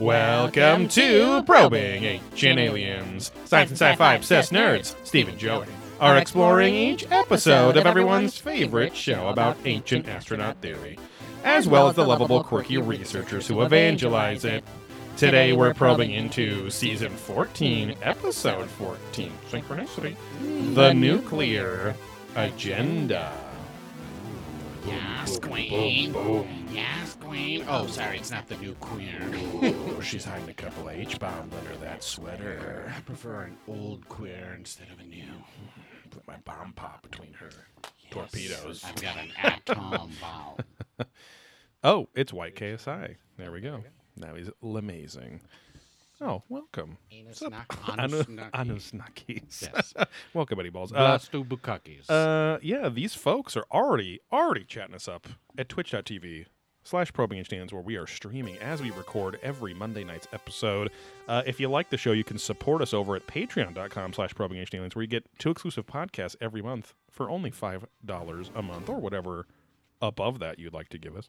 Welcome to Probing Ancient Aliens. Science and sci-fi obsessed nerds, Steve and Joey, are exploring each episode of everyone's favorite show about ancient astronaut theory, as well as the lovable, quirky researchers who evangelize it. Today we're probing into season 14, episode 14, synchronicity, the nuclear agenda. Yes, queen. Yes, queen. Oh, sorry, it's not the new queen. Ooh, she's hiding a couple of H-bombs under that sweater. I prefer an old queer instead of a new. Put my bomb pop between her torpedoes. I've got an atom bomb. Oh, it's White KSI. There we go. Now he's amazing. Oh, welcome. Anus What's up? anus. Anunnakis. Yes. welcome, Buddy Balls. Uh, Blastu bukakis. uh, yeah, these folks are already already chatting us up at twitch.tv slash probing Ancient aliens where we are streaming as we record every monday night's episode uh, if you like the show you can support us over at patreon.com slash probing Ancient aliens where you get two exclusive podcasts every month for only five dollars a month or whatever above that you'd like to give us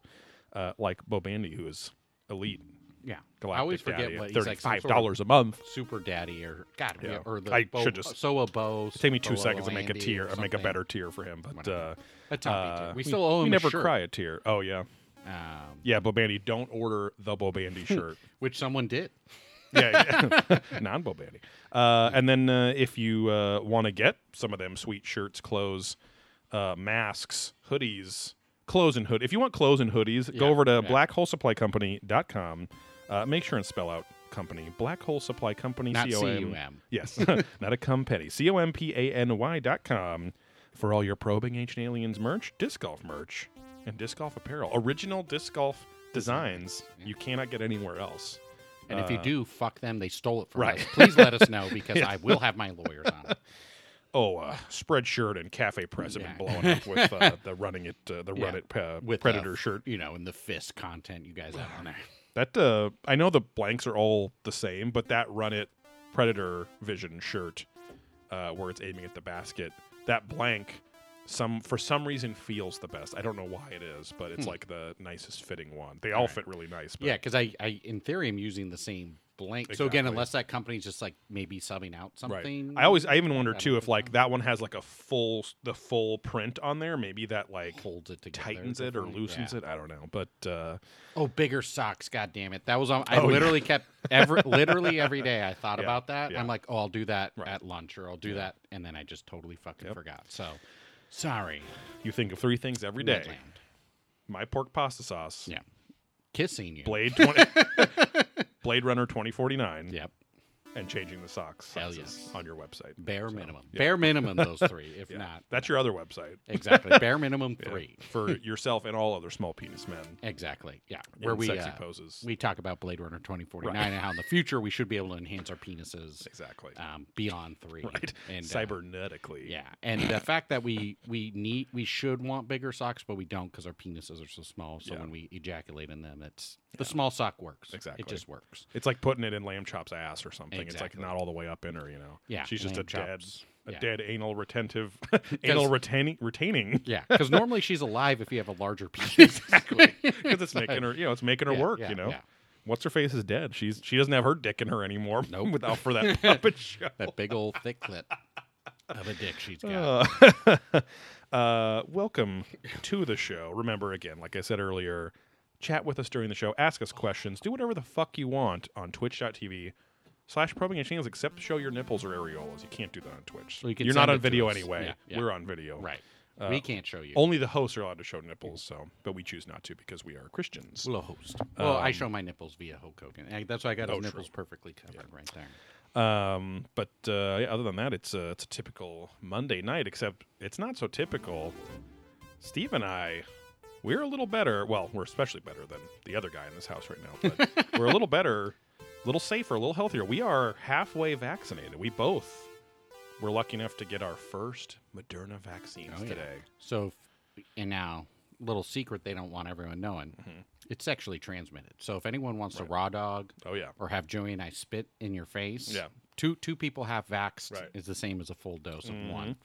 uh, like bo bandy who is elite yeah. galactic I always forget daddy what at he's like some $35 sort of a month super daddy or God, Yeah. or the I Bo, should just- so a bow. take me two seconds to make a tier or uh, make a something. better tier for him but uh, A Tommy tier. uh, We still owe him we a never shirt. cry a tier oh yeah Um, Yeah, Bobandy, don't order the Bobandy shirt. which someone did. yeah, yeah. non Bobandy. Uh, and then uh, if you uh, want to get some of them sweet shirts, clothes, uh, masks, hoodies, clothes and hood. If you want clothes and hoodies, Yeah, go over to yeah. blackholesupplycompany.com. Uh, make sure and spell out company. Black Hole Supply Company. Not C-O-M. C-U-M. Yes, not a company. C O M P A N Y dot com for all your probing ancient aliens merch, disc golf merch, and disc golf apparel. Original disc golf designs you cannot get anywhere else. And if you Uh, do, fuck them. They stole it from right. us. Please let us know because I will have my lawyers on it. Oh, uh, Spreadshirt and CafePress have Yeah. been blowing up with uh, the running it, uh, the Yeah. run it uh, With predator the, shirt. you know, and the fist content you guys have on there. That uh, I know the blanks are all the same, but that run it predator vision shirt, uh, where it's aiming at the basket, that blank, some for some reason feels the best. I don't know why it is, but it's Hmm. like the nicest fitting one. They all Alright. fit really nice. But Yeah, because I, I, in theory, I'm using the same blank. So again, unless that company's just like maybe subbing out Right. something. I always, I even wonder I too if like that one has like a full, the full print on there. Maybe that like holds it together. tightens it or loosens Yeah. it. I don't know, but uh, Oh, bigger socks. God damn it. That was on. I Oh, yeah. literally kept every, literally every day. I thought Yeah, about that. yeah. I'm like, oh, I'll do that Right. at lunch or I'll do Yeah. that, and then I just totally fucking Yep. forgot. So, sorry. you think of three things every day: Midland. my pork pasta sauce, Yeah. Kissing you. Blade twenty, Blade Runner twenty forty nine, Yep. and changing the socks Hell yes. on your website. Bare So, minimum. yeah. Bare minimum. Those three. If Yeah. not, That's your other website. exactly. Bare minimum Yeah. three. for yourself and all other small penis men. Exactly. Yeah. Where we sexy uh, poses. we talk about Blade Runner 2049 Right. and how in the future we should be able to enhance our penises exactly. um, beyond three. right. And uh, Cybernetically. yeah, and the fact that we we need we should want bigger socks, but we don't because our penises are so small. So Yeah. when we ejaculate in them, it's the small sock works. Exactly. It just works. It's like putting it in Lamb Chop's ass or something. It's like not all the way up in her, you know. Yeah, She's just a lamb dead a Yeah. dead anal retentive anal retaining retaining Yeah, because normally she's alive if you have a larger penis. exactly because it's making her you know it's making her Yeah, work yeah, you know yeah. what's her face is dead she's she doesn't have her dick in her anymore Nope. without for that puppet show That big old thick clit of a dick she's got. Uh, uh, welcome to the show. Remember, again, like I said earlier, chat with us during the show, ask us questions, do whatever the fuck you want on twitch.tv slash probing and channels, except show your nipples or areolas. You can't do that on Twitch. Well, you can You're not on it video anyway. Yeah, yeah. We're on video. right. Uh, we can't show you. Only the hosts are allowed to show nipples, so but we choose not to because we are Christians. We'll host. Well, I Um, show my nipples via Hulk Hogan. And That's why I got Oh, his true. nipples perfectly covered right there. Um, but uh, yeah, other than that, it's a, it's a typical Monday night, except it's not so typical. Steve and I, we're a little better. Well, we're especially better than the other guy in this house right now, but we're a little better, a little safer, a little healthier. We are halfway vaccinated. We both were lucky enough to get our first Moderna vaccines Oh, yeah. today. So, and now, little secret they don't want everyone knowing. Mhm. It's sexually transmitted. So if anyone wants Right. to raw dog Oh yeah, or have Joey and I spit in your face, Yeah. two two people half vaxxed Right. is the same as a full dose of Mhm. one.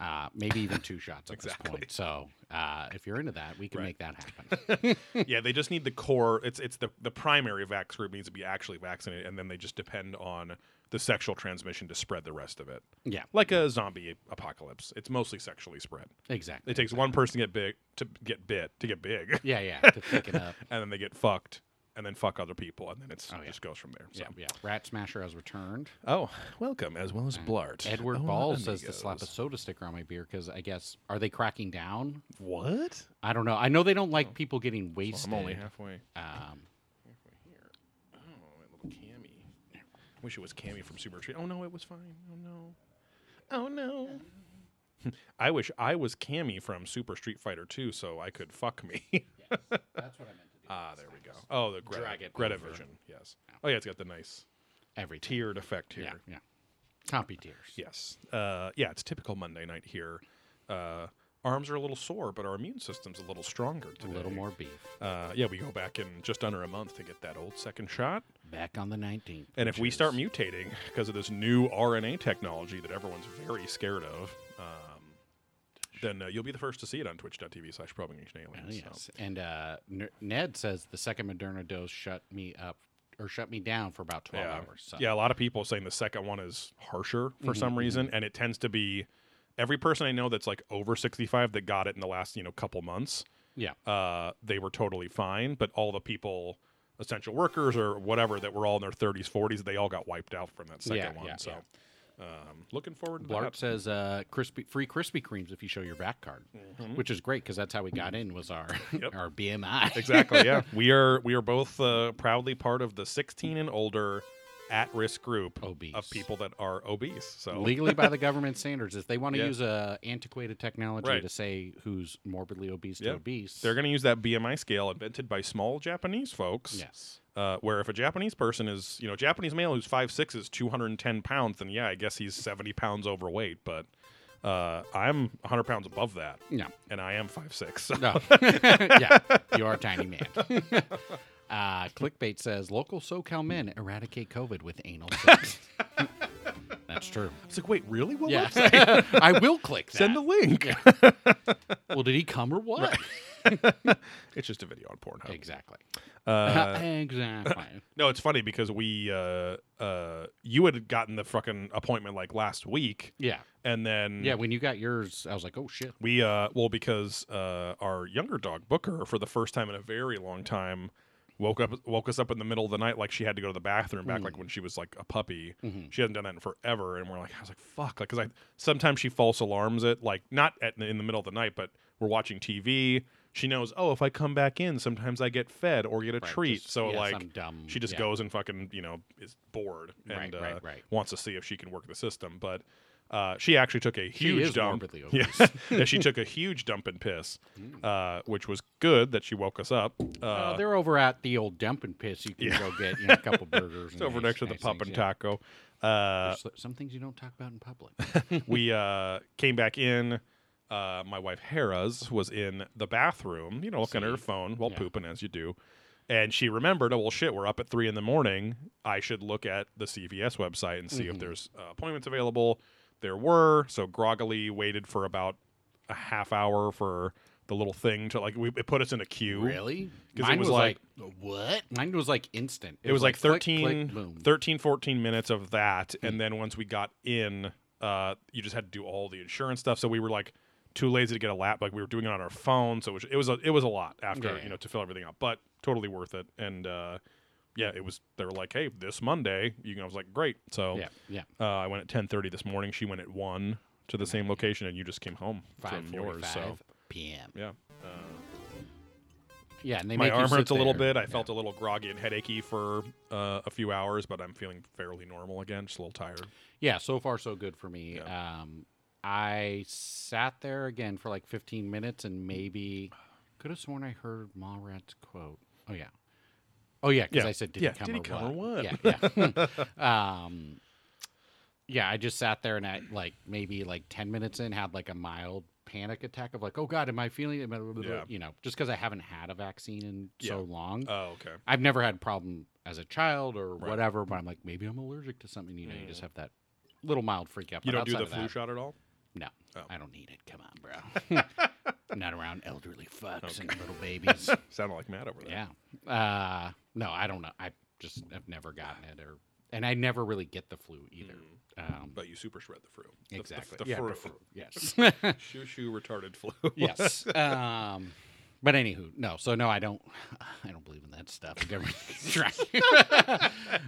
Uh, maybe even two shots at Exactly. this point. So uh, if you're into that, we can Right. make that happen. yeah, they just need the core. It's it's the the primary vax group needs to be actually vaccinated, and then they just depend on the sexual transmission to spread the rest of it, yeah, like a zombie apocalypse. It's mostly sexually spread. exactly. It takes one person to get big to get bit to get big, Yeah, yeah, to pick it up. and then they get fucked, and then fuck other people, and then it's Oh, it yeah. just goes from there. So. Yeah, yeah. Rat Smasher has returned. Oh, welcome as well as Blart. Edward Hola, Ball says to slap a soda sticker on my beer because I guess are they cracking down? What? I don't know. I know they don't like people getting So wasted. I'm only halfway. um, halfway here. Oh, my little Cammy. Wish it was Cammy from Super Street. Oh no, it was fine. Oh no. Oh no. I wish I was Cammy from Super Street Fighter 2 so I could fuck me. that's what I meant to do. Ah, there we go. Oh, the Greta, Drag it Greta over. Vision. Yes. Oh yeah, it's got the nice Every tiered effect here. Yeah, yeah. Compy tears. Yes. Uh, yeah, it's typical Monday night here. Uh, arms are a little sore, but our immune system's a little stronger A little more beef. Uh, yeah, we go back in just under a month to get that old second shot. Back on the 19th. And if we start mutating because of this new RNA technology that everyone's very scared of, um, then uh, you'll be the first to see it on twitch.tv slash probing ancient Oh, yes. So. And uh, N- Ned says the second Moderna dose shut me up or shut me down for about 12 Yeah. hours. So. yeah, a lot of people saying the second one is harsher for Mhm, some reason, and it tends to be every person I know that's like over 65 that got it in the last you know couple months. Yeah. uh, they were totally fine, but all the people, essential workers or whatever, that were all in their 30s, 40s, they all got wiped out from that second Yeah, one. yeah, so, um, looking forward to Blart that. says uh, crispy free Krispy Kremes if you show your back card, which is great because that's how we got in was our Yep. our BMI. exactly. Yeah, we are we are both uh, proudly part of the 16 and older at-risk group Obese. of people that are obese. So Legally by the government standards, if they want to Yeah. use a antiquated technology Right. to say who's morbidly obese to obese, they're going to use that BMI scale invented by small Japanese folks. yes, Uh, where if a Japanese person is, you know, Japanese male who's five six is 210 pounds, then yeah, I guess he's 70 pounds overweight. But uh, I'm 100 pounds above that, no, and I am five six. So. no, yeah, you are a tiny man. uh, clickbait says local SoCal men eradicate COVID with anal sex. That's true. It's like, wait, really? What Yeah, website? I will click that. Send the link. well, did he come or what? it's just a video on Pornhub. Exactly. Uh, exactly. no, it's funny because we, uh, uh, you had gotten the fucking appointment like last week, Yeah. and then Yeah. When you got yours, I was like, oh shit. We uh well because uh our younger dog Booker for the first time in a very long time woke up woke us up in the middle of the night like she had to go to the bathroom back Mm. like when she was like a puppy. Mhm. She hasn't done that in forever and we're like I was like fuck like cuz I sometimes she false alarms it like not at in the middle of the night but we're watching TV. She knows, "Oh, if I come back in, sometimes I get fed or get a Right, treat." just- so yeah, like dumb, she just yeah. goes and fucking, you know, is bored and Right, uh, right, wants to see if she can work the system, but uh, she actually took a huge dump. Yeah, yeah, she took a huge dump and piss, Mm. uh, which was good that she woke us up. Uh, they're over at the old dump and piss. You can Yeah. go get you know, a couple burgers. it's and over nice- next to the nice pub things, and taco. Uh, There's some things you don't talk about in public. we uh, came back in. Uh, my wife Hera's was in the bathroom, you know, looking at her phone while Yeah. pooping as you do. And she remembered, oh well, shit, we're up at three in the morning. I should look at the CVS website and see if Mhm. there's uh, appointments available. There were, so groggily waited for about a half hour for the little thing to like. We, it put us in a queue. Really? Because it was was like- what? Mine was like instant. It, was like, click, 13, click, boom. 13, 14 minutes of that. Hmm. And then once we got in, uh, you just had to do all the insurance stuff. So we were like too lazy to get a lap. Like we were doing it on our phone. So it was, it was, a, it was a lot after, Yeah, yeah. you know, to fill everything out, but totally worth it. And, uh, yeah, it was. They were like, "Hey, this Monday." You know, I was like, "Great." So Yeah, yeah. uh, I went at ten thirty this morning. She went at one to the same location, and you just came home from yours. So p.m. yeah, uh, Yeah, and they my make you arm hurts a little there. bit. I Yeah. felt a little groggy and headachy for uh, a few hours, but I'm feeling fairly normal again. Just a little tired. Yeah, so far so good for me. Um, I sat there again for like 15 minutes and maybe could have sworn I heard Mallrats quote. Oh yeah, oh yeah, because Yeah. I said did Yeah, he come, did he or, come or what? what? Yeah, yeah. um, yeah, I just sat there and I like maybe like 10 minutes in had like a mild panic attack of like, oh god, am I feeling? Am I, Yeah. You know, just because I haven't had a vaccine in so long. Oh, okay. I've never had a problem as a child or Right. whatever, but I'm like, maybe I'm allergic to something. You know, you just have that little mild freak out. You don't do the flu that- shot at all? No, Oh. I don't need it. Come on, bro. Not around elderly fucks and little babies. Sounded like Matt over there. yeah. Uh, no, I don't know. I just have never gotten it, or and I never really get the flu either. Um, But you super shred the flu. The- the- exactly. The, yeah, fru. the flu. Yes. Shoo shoo retarded flu. yes. Um, but anywho, no. So no, I don't. I don't believe in that stuff.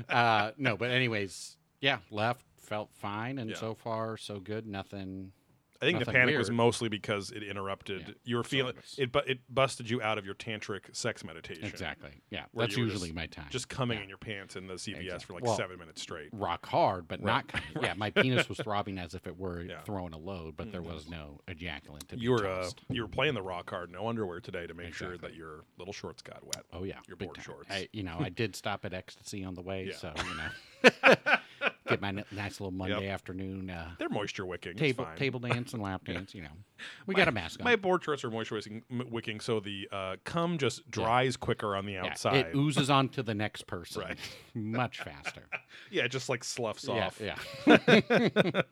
Uh, no, but anyways, yeah, left felt fine, and Yeah. so far so good. Nothing. I think the Nothing panic was mostly because it interrupted. Yeah. You were feeling it, but it busted you out of your tantric sex meditation. Exactly. Yeah, that's usually just- my time. Just coming Yeah. in your pants in the CVS Exact- for like well- seven minutes straight. rock hard, but not. coming. Yeah, my penis was throbbing as if it were Yeah. Mm-hmm. throwing a load, but there was no ejaculant to be You were uh, you were playing the rock hard, no underwear today to make sure that your little shorts got wet. Oh yeah, your big board time. shorts. I, you know, I did stop at Ecstasy on the way, so you know, get my nice little Monday afternoon uh, They're moisture wicking. table table dance and lap dance. You know, we got a mask on. My board shorts are moisture wicking, so the uh, cum just dries quicker on the Yeah, outside. it oozes onto the next person Right. much faster. yeah, it just like sloughs yeah, off. yeah.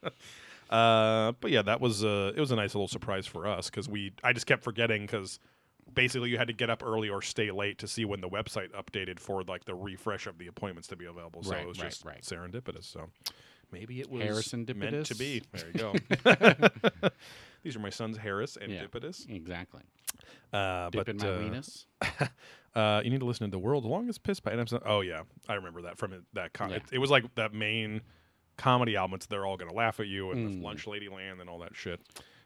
Uh, but yeah, that was uh, it was a nice little surprise for us because we I just kept forgetting because basically you had to get up early or stay late to see when the website updated for like the refresh of the appointments to be available. So Right, it was right, just right. serendipitous. So maybe it was Harrison meant to be. There you go. These are my sons Harris and Yeah. Dipidus. Exactly. Uh, Dip but uh, uh, you need to listen to the world's longest piss pipe. episode- Oh yeah, I remember that from it, that. Con- Yeah. it, it was like that main comedy album. It's they're all gonna laugh at you and Mm. the Lunch Lady Land and all that shit.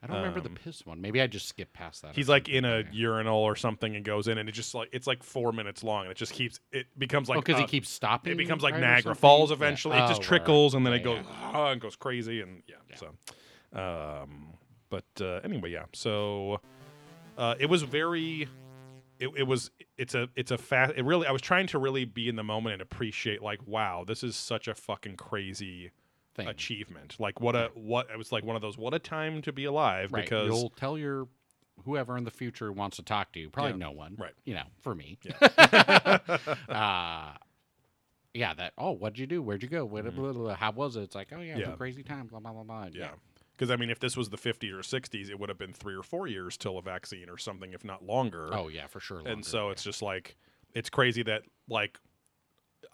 I don't remember the um, piss one. Maybe I just skipped past that. or He's like something. in a Yeah. urinal or something and goes in and it just like it's like four minutes long and it just keeps it becomes like oh, because he uh, keeps stopping. it becomes like right, or Niagara something? Falls Yeah. eventually. It just Oh, right, trickles and then right, it goes yeah. "Ah," and goes crazy and yeah. Yeah. So, um, but uh, anyway, yeah. So uh, it was very. It, it was it's a it's a fast it really I was trying to really be in the moment and appreciate like wow this is such a fucking crazy Thing. achievement like what a what it was like one of those what a time to be alive Right. because you'll tell your whoever in the future wants to talk to you. Probably Yeah. no one. Right. You know, for me. Yeah. uh, yeah. That. Oh, what'd you do? Where'd you go? What, blah, blah, blah, how was it? It's like, oh yeah, it was Mm-hmm. Yeah. a crazy time. Blah blah blah blah. Yeah. Because, I mean, if this was the 50s or 60s, it would have been three or four years till a vaccine or something, if not longer. Oh yeah, for sure. and so it's just like, it's crazy that, like,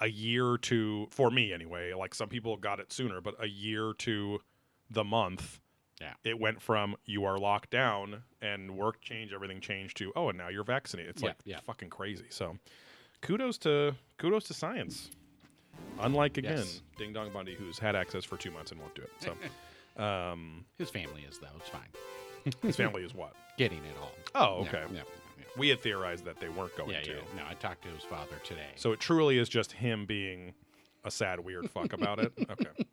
a year to, for me anyway, like some people got it sooner, but a year to the month, Yeah. it went from you are locked down and work changed, everything changed to, oh, and now you're vaccinated. It's Yeah, like yeah. fucking crazy. So kudos to, kudos to science. Unlike, again, Yes. Ding Dong Bundy, who's had access for two months and won't do it. So, um, his family is though. It's fine. his family is what? Getting it all. Oh, okay. Yeah. We had theorized that they weren't going Yeah. to. Yeah. No, I talked to his father today. So it truly is just him being a sad, weird fuck about it. Okay.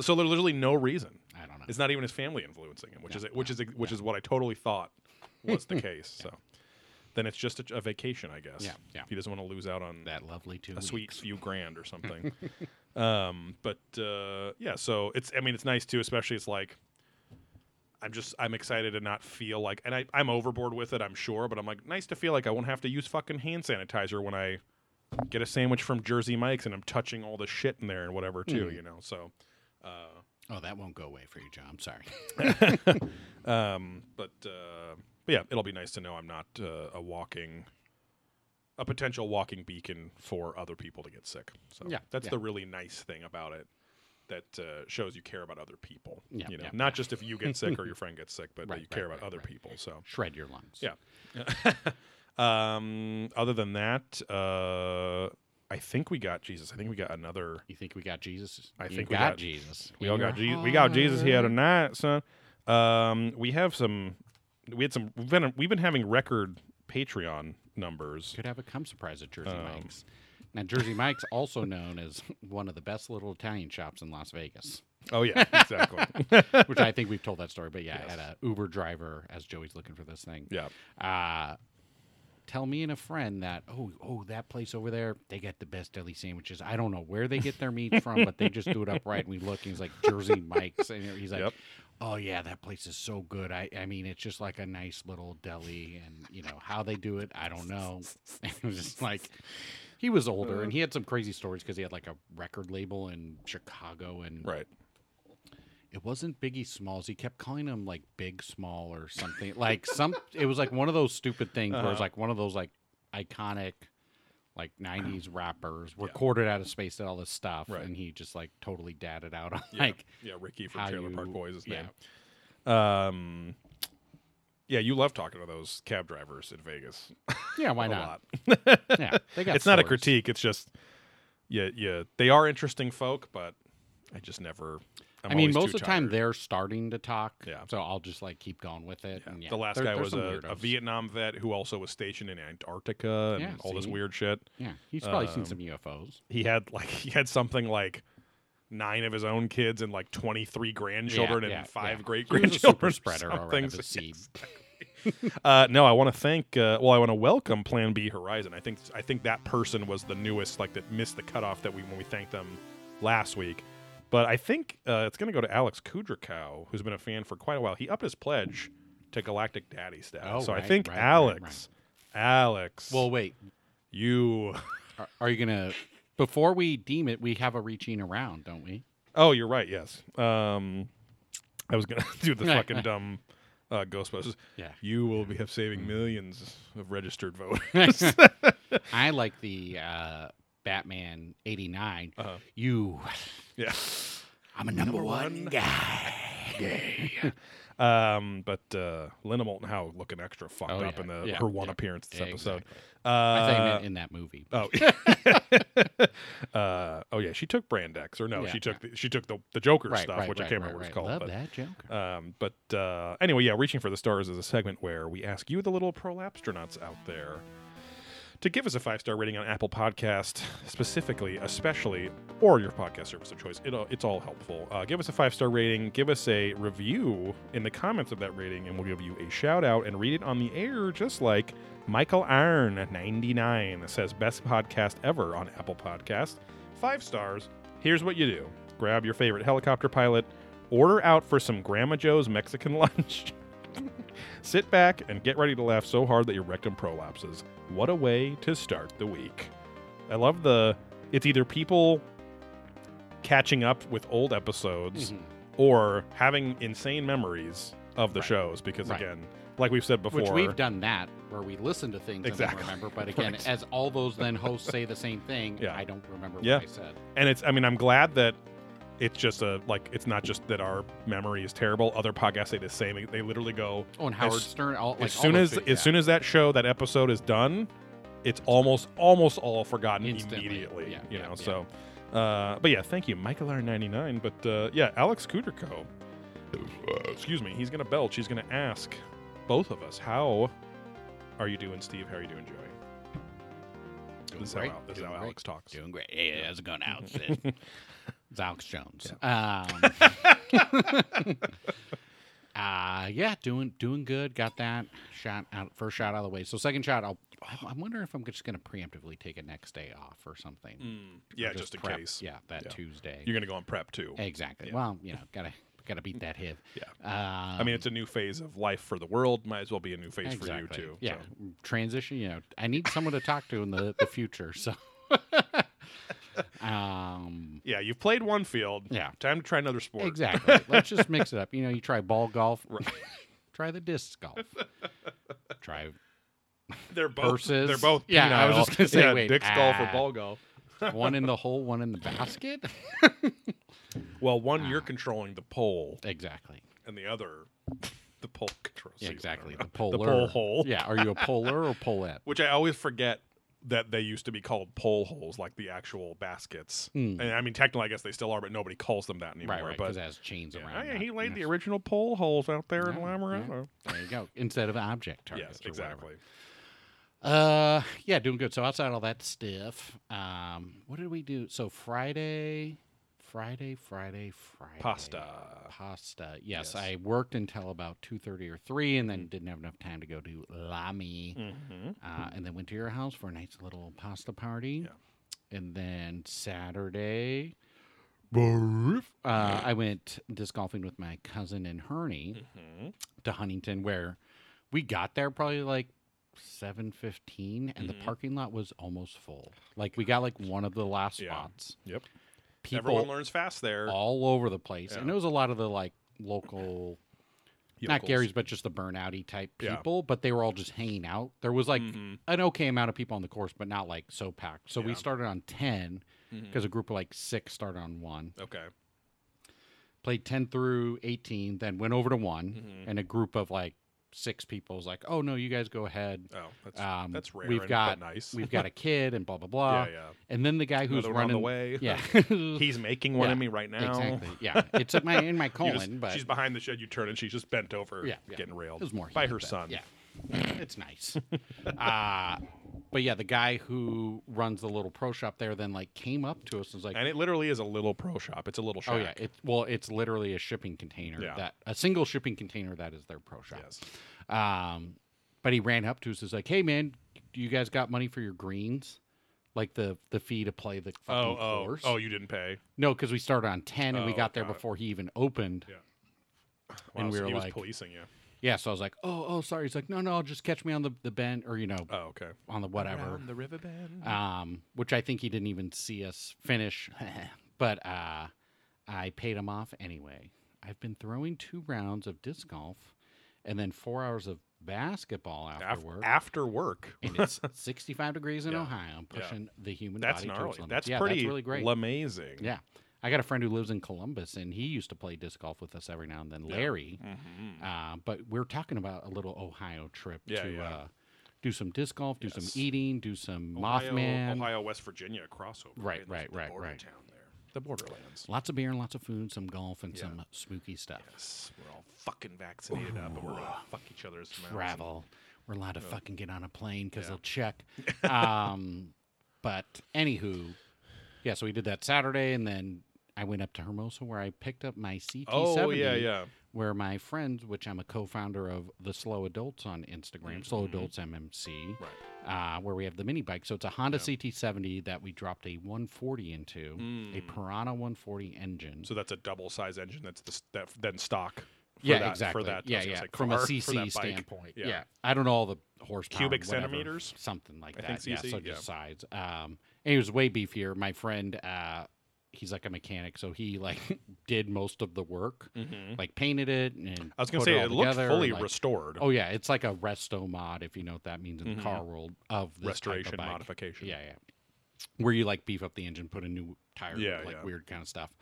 So there's literally no reason. I don't know. It's not even his family influencing him, which No, is which no, is which is what I totally thought was the case. So then it's just a, a vacation, I guess. Yeah, yeah. He doesn't want to lose out on that lovely two a sweet weeks. few grand or something. um, but uh, yeah, so it's I mean it's nice too, especially it's like I'm just I'm excited to not feel like and I, I'm overboard with it, I'm sure, but I'm like nice to feel like I won't have to use fucking hand sanitizer when I get a sandwich from Jersey Mike's and I'm touching all the shit in there and whatever too, Mm. you know. So uh, Oh, that won't go away for you, John. I'm sorry. um, but uh, but yeah, it'll be nice to know I'm not uh, a walking, a potential walking beacon for other people to get sick. So Yeah, that's yeah. the really nice thing about it. That uh, shows you care about other people. Yeah, you know, yeah, not just if you get sick or your friend gets sick, but that you care right, about right, other right. people. So Shred your lungs. yeah. um, other than that, uh, I think we got Jesus. I think we got another. You think we got Jesus? I You think we got, got- Jesus. We all got Jesus. We got Jesus here tonight, son. Um, we have some. We had some. We've been we've been having record Patreon numbers. Could have a come surprise at Jersey Um, Mike's. Now, Jersey Mike's also known as one of the best little Italian shops in Las Vegas, Oh yeah, exactly. which I think we've told that story. But yeah, Yes. I had a Uber driver as Joey's looking for this thing. yeah. uh, tell me and a friend that oh oh that place over there they get the best deli sandwiches. I don't know where they get their meat from, but they just do it upright. And we look, and he's like Jersey Mike's, and he's like, Yep. oh yeah, that place is so good. I I mean, it's just like a nice little deli, and you know how they do it, I don't know. it was just like. He was older, and he had some crazy stories because he had like a record label in Chicago, and Right. it wasn't Biggie Smalls. He kept calling him like Big Small or something. like some, it was like one of those stupid things where it's Uh-huh. like one of those like iconic, like '90s rappers recorded out of space and all this stuff, Right. and he just like totally dadded out on Yeah. like yeah, Ricky from Trailer you, Park Boys is yeah. name. Um, yeah, you love talking to those cab drivers in Vegas. Yeah, why not? Yeah, they got it's not a stories. critique. It's just, yeah, yeah, they are interesting folk, but I just never. I'm i mean, most of the time tired. they're starting to talk. Yeah. So I'll just like keep going with it. Yeah. And, yeah, the last there- guy was a, a. Vietnam vet who also was stationed in Antarctica and Yeah, all this weird shit. Yeah, he's probably Um, seen some UFOs. He had like he had something like nine of his own kids and like twenty three grandchildren yeah, and five yeah. great He was a super grandchildren. or spreader or something. whatever, seed. Uh, no, I want to thank. Uh, well, I want to welcome Plan B Horizon. I think I think that person was the newest, like that missed the cutoff that we when we thanked them last week. But I think uh, it's going to go to Alex Kudrakow, who's been a fan for quite a while. He upped his pledge to Galactic Daddy status. Oh, so I right, think right, right, Alex, Alex, Well, wait. you. Are, are you gonna? Before we deem it, we have a reaching around, don't we? Oh, you're right. Yes. Um, I was gonna do the fucking dumb uh, Ghostbusters. Yeah. You will be have saving millions of registered voters. I like the uh, Batman '89. Uh-huh. You, yeah. I'm a number, one, one guy. Um, but uh, Linda Moulton Howe looking extra fucked Oh, up yeah, in the yeah, her one yeah, appearance this episode. Exactly. Uh, I meant in that movie. oh, uh, oh yeah, she took Brandex, or no, she took the, she took the the Joker right, stuff, right, which right, I can't remember what it's called. Love but that Joker. Um, but uh, anyway, yeah, reaching for the stars is a segment where we ask you, the little prolapstronauts out there, to give us a five star rating on Apple Podcast, specifically, especially, or your podcast service of choice. It, it's all helpful. Uh, give us a five star rating. Give us a review in the comments of that rating, and we'll give you a shout out and read it on the air, just like Michael ninety nine says, best podcast ever on Apple Podcast. Five stars. Here's what you do: grab your favorite helicopter pilot order out for some Grandma Joe's Mexican lunch. Sit back and get ready to laugh so hard that your rectum prolapses. What a way to start the week. I love the it's either people catching up with old episodes Mhm. or having insane memories of the Right. shows because Right. again, like we've said before, Which we've done that, where we listen to things Exactly. and remember. But again, Right. as all those then hosts say the same thing, Yeah. I don't remember Yeah. what I said. and it's I mean I'm glad that it's just a like it's not just that our memory is terrible. Other podcasts say the same. They literally go Oh, and Howard As- Stern. All, like, as soon all as those as things, soon as that show that episode is done, it's almost almost all forgotten Instantly. immediately. Yeah, you yeah, know, yeah. so uh, but yeah, thank you, Michael R ninety nine. But uh, yeah, Alex Kuderko. excuse me, he's gonna belch. He's gonna ask both of us, how are you doing, Steve? How are you doing, Joey? Doing This is how, great, Al- this is how. Alex talks. Doing great. Hey, how's it going, Alex? it's Alex Jones. Um, uh, yeah, doing doing good. Got that shot out. First shot out of the way. So second shot, I'll. I'm- I'm wondering if I'm just going to preemptively take a next day off or something. Mm, Or yeah, just, in case. Yeah, that Yeah. Tuesday. You're gonna go on prep too. exactly. Yeah. Well, you know, gotta gotta beat that HIV. Yeah. Um, I mean, it's a new phase of life for the world. Might as well be a new phase exactly. for you too. Yeah, so. transition. You know, I need someone to talk to in the the future. So. um. Yeah, you've played one field. Yeah. Time to try another sport. Exactly. Let's just mix it up. You know, you try ball golf, try the disc golf, try They're both. They're both. Yeah, I was just gonna say, yeah, wait, disc golf or ah. ball golf. one in the hole, one in the basket. Well, one Ah. you're controlling the pole, exactly. and the other the pole controls. Yeah, exactly. The polar. The pole hole. Yeah. Are you a polar or polette? Which I always forget that they used to be called pole holes, like the actual baskets. Hmm. And I mean, technically, I guess they still are, but nobody calls them that anymore. Right, right. Because it has chains yeah. around. Oh, yeah, he laid the original pole holes out there in Yeah, There you go. Instead of object targets. Yes, exactly. Uh, yeah, doing good. So outside all that stuff, um, what did we do? So Friday, Friday, Friday, Friday. Pasta. Pasta. Yes, Yes. I worked until about two thirty or three, and then didn't have enough time to go to Lamy, Mm-hmm. uh, and then went to your house for a nice little pasta party, and then Saturday. Uh, I went disc golfing with my cousin and Herney Mm-hmm. to Huntington, where we got there probably like seven fifteen, and Mhm. the parking lot was almost full. Like we got like one of the last Yeah. spots, Yep. People Everyone learns fast there. all over the place, and Yeah. it was a lot of the like local, not Gary's, but just the burnouty type Yeah. people. But they were all just hanging out. There was like Mhm. an okay amount of people on the course, but not like so packed. So we started on ten Mhm. because a group of like six started on one. Okay. Played ten through eighteen, then went over to one, Mhm. and a group of like six people was like, "Oh no, you guys go ahead." Oh, that's Um, that's rare. we've and- got but nice. we've got a kid and blah blah blah. yeah, yeah. And then the guy who's Another running the way. Yeah, He's making one Yeah, of me right now. exactly. Yeah, it's in my in my colon, just- but she's behind the shed. You turn and she's just bent over, Yeah, yeah. getting railed It was more by her but son. Yeah, it's nice. uh, but yeah, the guy who runs the little pro shop there then like came up to us and was like, And it literally is a little pro shop. It's a little shop. "Oh yeah, it's well, it's literally a shipping container Yeah. that a single shipping container that is their pro shop." Yes. Um, but he ran up to us and was like, "Hey man, do you guys got money for your greens?" Like the the fee to play the Oh, fucking oh, course. oh! You didn't pay. No, because we started on ten and we Oh, got there got it. before he even opened. Yeah. And we so were he was like- policing you. Yeah, so I was like, "Oh, oh, sorry." He's like, "No, no, just catch me on the the bend or you know Oh, okay. on the whatever." Around the river bend. um, which I think he didn't even see us finish. but uh, I paid him off anyway. I've been throwing two rounds of disc golf and then four hours of basketball after Af- work. after work. and it's 65 degrees in Yeah. Ohio. I'm Yeah. pushing the human That's body towards gnarly. limits. That's yeah, pretty that's really great. amazing. yeah. I got a friend who lives in Columbus, and he used to play disc golf with us every now and then. Larry, Mhm. uh, but we're talking about a little Ohio trip Yeah, to yeah. Uh, do some disc golf, do Yes. some eating, do some Ohio, Mothman. Ohio, West Virginia crossover. Right, right, right, border right. Town there, the borderlands. Lots of beer and lots of food, some golf and Yeah. some spooky stuff. Yes, we're all fucking vaccinated up, and we're gonna fuck each other's Travel. We're allowed to fucking get on a plane because Yeah. they'll check. um, but anywho, yeah. So we did that Saturday, and then I went up to Hermosa where I picked up my CT70. Oh yeah, yeah. Where my friends, which I'm a co-founder of the Slow Adults on Instagram, Slow Mhm. Adults MMC, Right. uh, where we have the mini bike. So it's a Honda Yeah. CT70 that we dropped a 140 into, a Mm. Piranha 140 engine. So that's a double size engine. That's the that then stock. For yeah, that, exactly. For that, yeah, yeah. say From a car, CC standpoint, Yeah. yeah. I don't know all the horsepower, Cubic whatever, centimeters? something like I that. think yeah, CC, so yeah. just size. Um, and he was way beefier. My friend, uh, he's like a mechanic, so he like did most of the work, Mhm. like painted it and. I was gonna say all it looked fully like- restored. Oh yeah, it's like a resto mod, if you know what that means in Mhm. the car world of of Restoration bike. modification. Yeah, yeah. Where you like beef up the engine, put a new tire, Yeah, like yeah. weird kind of stuff,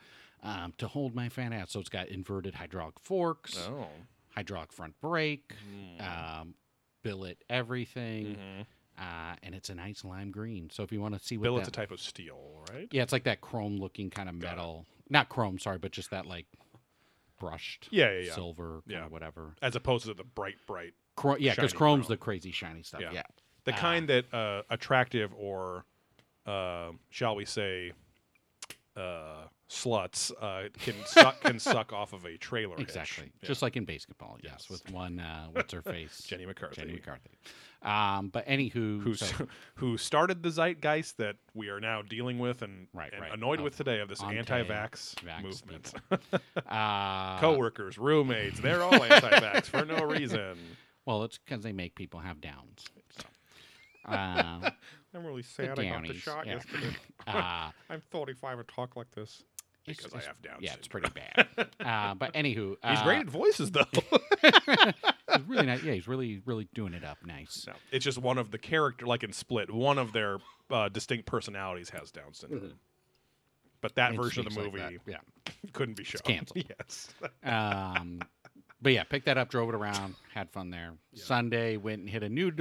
um, to hold my fan out, So it's got inverted hydraulic forks, Oh. hydraulic front brake, Mm. um, billet everything, Mhm. Uh, and it's a nice lime green. So if you want to see what Billet's that, a type of steel, right? yeah, it's like that chrome looking kind of metal, not chrome, sorry, but just that like brushed Yeah, yeah, yeah. silver, Yeah. whatever. As opposed to the bright, bright, yeah, because chrome's chrome. the crazy shiny stuff. Yeah. Yeah, the Ah. kind that uh, attractive or, uh, shall we say, uh, sluts uh, can suck can suck off of a trailer. exactly. Yeah. Just like in basketball, yes, Yes. with one, uh, what's her face, Jenny McCarthy. Jenny McCarthy. Um, but anywho, who's so- who started the zeitgeist that we are now dealing with and, Right, and right. annoyed Of with today of this anti-vax movement. uh, Coworkers, roommates, they're all anti-vax for no reason. Well, it's because they make people have downs. So. Uh, I'm really sad I got the shot yeah. yesterday. uh, I'm 45 and talk like this it's- because I have Down Yeah, it's pretty bad. uh, but anywho, He's uh, great at voices though. he's really nice. Yeah, he's really, really doing it up nice. No, it's just one of the character, like in Split, one of their uh, distinct personalities has Down syndrome. But that It version of the movie like that, couldn't be shown. canceled. yes. Um, but yeah, picked that up, drove it around, had fun there. Sunday went and hit a new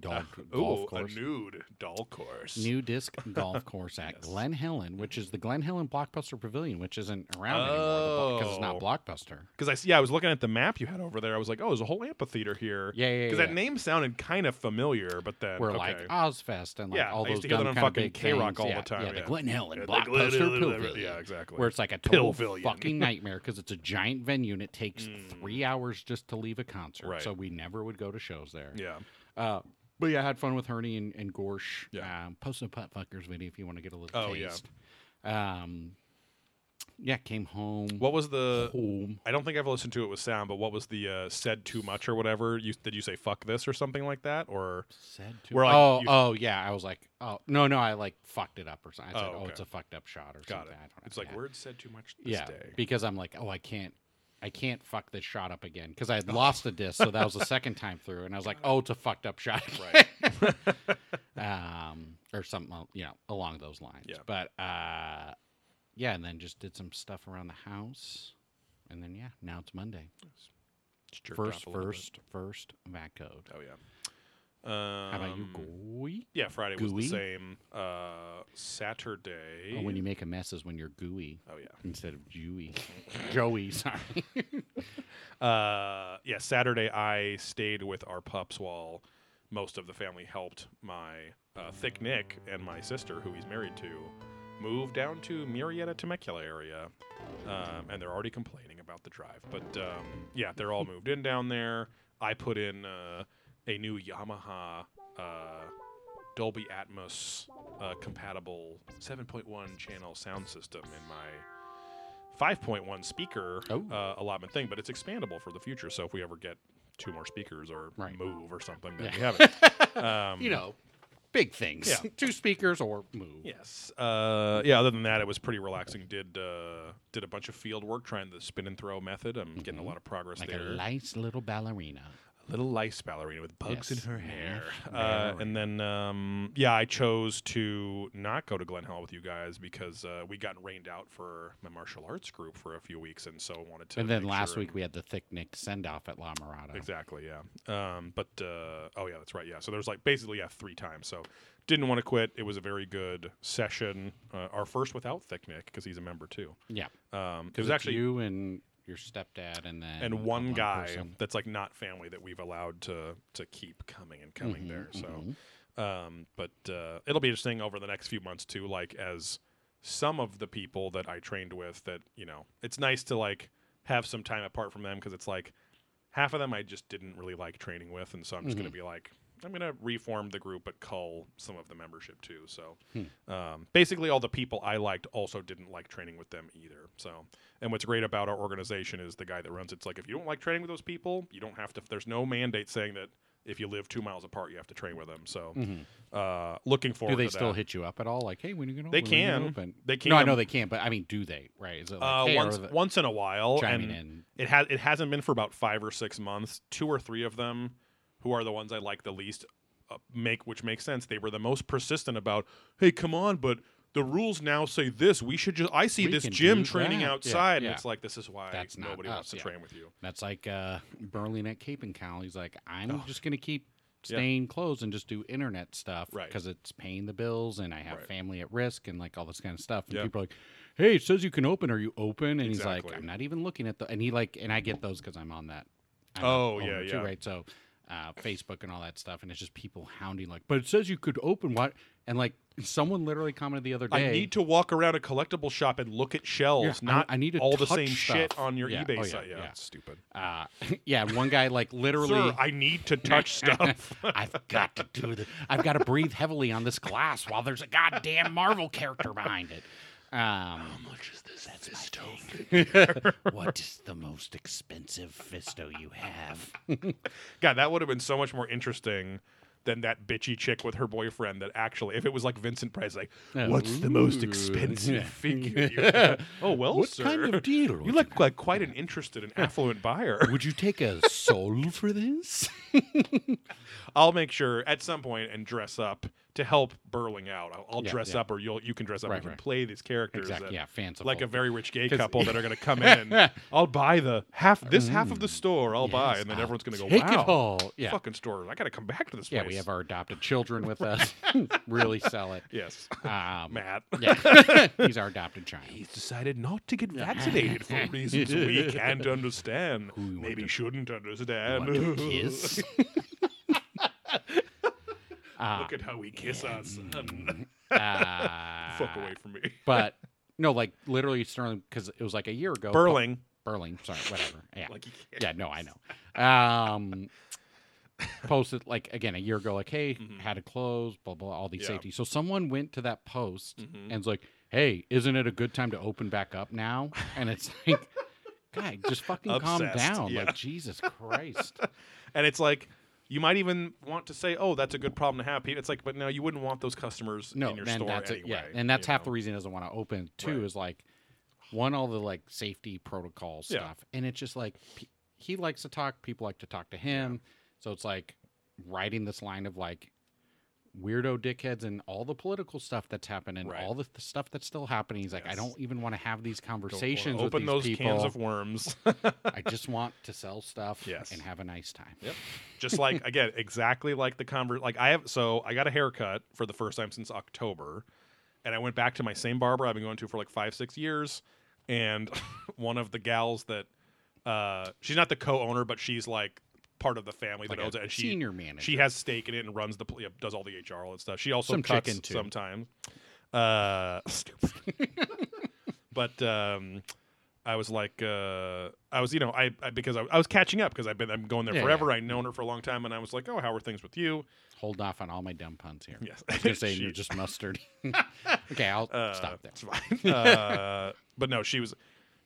dog, dog golf Ooh, course. a nude doll course. New disc golf course at Yes. Glen Helen, which is the Glen Helen Blockbuster Pavilion, which isn't around anymore because it's not Oh. Blockbuster. Because I s- yeah, I was looking at the map you had over there. I was like, oh, there's a whole amphitheater here. Yeah, yeah, Because yeah. that name sounded kind of familiar, but then We're okay. like Ozzfest and like Yeah, all I those dumb kind fucking big K-Rock all yeah, the time, Yeah, the. Glen Helen Yeah, Blockbuster Pavilion. Yeah, exactly. Where it's like a total Pillvillion. fucking nightmare because it's a giant venue and it takes Mm. three hours just to leave a concert. Right. So we never would go to shows there. yeah. Uh, but yeah, I had fun with Herney and, and Gorsh. Yeah. Um, post a putt fuckers video if you want to get a little Oh, yeah. Um, yeah, came home. What was the? home? I don't think I've listened to it with sound, but what was the uh, said too much or whatever? You did you say fuck this or something like that or? Said too? Where, like, oh, you- oh yeah. I was like, oh no, no. I like fucked it up or something. I said, Oh, oh, it's a fucked up shot or Got something. it. I don't It's like yeah. words said too much this yeah, day. because I'm like, oh, I can't, I can't fuck this shot up again because I had lost the disc, so that was the second time through, and I was like, oh, it's a fucked up shot, Right. um, or something, you know, along those lines. Yeah. But uh, yeah, and then just did some stuff around the house, and then yeah, now it's Monday. Jerked First, off a little bit. first, first vac code. Oh yeah. Um, How about you, gooey? Yeah, Friday was the same. Uh, Saturday. Oh, when you make a mess is when you're gooey Oh yeah. instead of Jewy. Joey, sorry. Uh, yeah, Saturday I stayed with our pups while most of the family helped my uh, thick Nick and my sister, who he's married to, move down to Murrieta Temecula area, um, and they're already complaining about the drive. But um, yeah, they're all moved in down there. I put in uh, a new Yamaha uh, Dolby Atmos uh, compatible 7.1 channel sound system in my 5.1 speaker Oh. uh, allotment thing, but it's expandable for the future. So if we ever get two more speakers or Right. move or something, then Yeah. we have it. Um, you know, big things. Yeah. Two speakers or move. Yes. Uh, yeah. Other than that, it was pretty relaxing. Did uh, did a bunch of field work trying the spin and throw method. I'm getting a lot of progress Mm-hmm. Like there. a nice little ballerina. Little lice ballerina with bugs Yes. in her hair. Uh, and then, um, yeah, I chose to not go to Glen Helen with you guys because uh, we got rained out for my martial arts group for a few weeks, and so wanted to. And then last sure week we had the thick Nick send off at La Mirada. Exactly, yeah. Um, but uh, oh yeah, that's right. Yeah, so there's like basically yeah three times. So didn't want to quit. It was a very good session. Uh, our first without Thick Nick because he's a member too. Yeah. Um, it Because was actually you and your stepdad and then and one guy person. that's like not family that we've allowed to to keep coming and coming Mhm, there. So, mhm. um, but uh, it'll be interesting over the next few months too. Like as some of the people that I trained with, that you know, it's nice to like have some time apart from them because it's like half of them I just didn't really like training with, and so I'm just Mhm. gonna be like. I'm gonna reform the group, but cull some of the membership too. So, Hmm. um, basically, all the people I liked also didn't like training with them either. So, and what's great about our organization is the guy that runs it's like if you don't like training with those people, you don't have to. There's no mandate saying that if you live two miles apart, you have to train with them. So, Mhm. uh, looking forward. Do they to still that. hit you up at all? Like, hey, when are you? They are you gonna can. open? They can. No, I know they can, but I mean, do they? Right? Is it like, Uh, hey, once once in a while, chiming and in? it has it hasn't been for about five or six months. Two or three of them, who are the ones I like the least, uh, make which makes sense. They were the most persistent about, hey, come on, but the rules now say this. We should just. I see We this gym training that." Yeah, outside, and it's like this is why That's nobody wants to yeah. train with you. That's like uh, Berlin at Cape and Cal. He's like, I'm Oh. just gonna keep Yeah. staying closed and just do internet stuff Right. because it's paying the bills and I have Right. family at risk and like all this kind of stuff. And Yeah. people are like, hey, it says you can open. Are you open? And he's like, I'm not even looking at the. And he like, and I get those because I'm on that. I'm Oh, yeah, yeah. Too, right. So. Uh, Facebook and all that stuff, and it's just people hounding like, but it says you could open what? And like, someone literally commented the other day. I need to walk around a collectible shop and look at shelves, Yeah, not I need to all the same shit on your Yeah. eBay Oh, yeah, site. Yeah, yeah. it's stupid. uh, yeah, one guy like literally. Sir, I need to touch stuff. I've got to do this. I've got to breathe heavily on this glass while there's a goddamn Marvel character behind it. Um, How much is this Fisto? what is the most expensive Fisto you have? God, that would have been so much more interesting than that bitchy chick with her boyfriend. That actually, if it was like Vincent Price, like, what's the most expensive Yeah. figure? You have? oh well, what sir. kind of deal? You look like quite an interested and affluent buyer. Would you take a soul for this? I'll make sure at some point and dress up to help Burling out. I'll, I'll Yeah, dress yeah. up, or you'll you can dress up. Right, and we can right. play these characters. exactly. and- Yeah, fans of Like a very rich gay couple that are going to come in. I'll buy the half this half of the store. I'll buy, and then I'll everyone's going to go, take "Wow, it all. Yeah, fucking store! I got to come back to this yeah. place." We have our adopted children with us. really sell it. yes, Um, Matt. Yeah, he's our adopted child. He's decided not to get vaccinated for reasons we can't understand. Maybe shouldn't understand. Kiss? Uh, Look at how we kiss our son. uh, Fuck away from me. But no, like literally Sterling, because it was like a year ago. Burling. Burling. Sorry, whatever. Yeah, Like you can't. yeah. No, I know. Um, posted like again a year ago, like, hey, Mhm. had to close, blah blah, all these Yeah. safety. So someone went to that post Mhm. and was like, "Hey, isn't it a good time to open back up now?" And it's like, guy, just fucking calm down. yeah. Like Jesus Christ. and it's like you might even want to say, "Oh, that's a good problem to have." It's like, but no, you wouldn't want those customers no, in your store that's anyway. it. Yeah, and that's half know? the reason he doesn't want to open too. Right. Is like one, all the like safety protocol Yeah. stuff, and it's just like he likes to talk. People like to talk to him. So it's like writing this line of like weirdo dickheads and all the political stuff that's happening, Right. all the, the stuff that's still happening. He's like, I don't even want to have these conversations Open with those these cans people. of worms. I just want to sell stuff Yes. and have a nice time. Yep. Just like again, exactly like the convert. Like I have, so I got a haircut for the first time since October, and I went back to my same barber I've been going to for like five, six years, and one of the gals that, uh, she's not the co-owner, but she's like part of the family Like that owns a it, and she senior manager. she has stake in it and runs the yeah, does all the HR all that stuff. She also Some cuts chicken, sometimes. Uh, stupid. but um, I was like, uh, I was you know I, I because I, I was catching up because I've been I'm going there Yeah, forever. I've known her for a long time, and I was like, oh, how are things with you? Hold off on all my dumb puns here. Yes, I was gonna say you're just mustard. okay, I'll uh, stop there. It's fine. uh, but no, she was.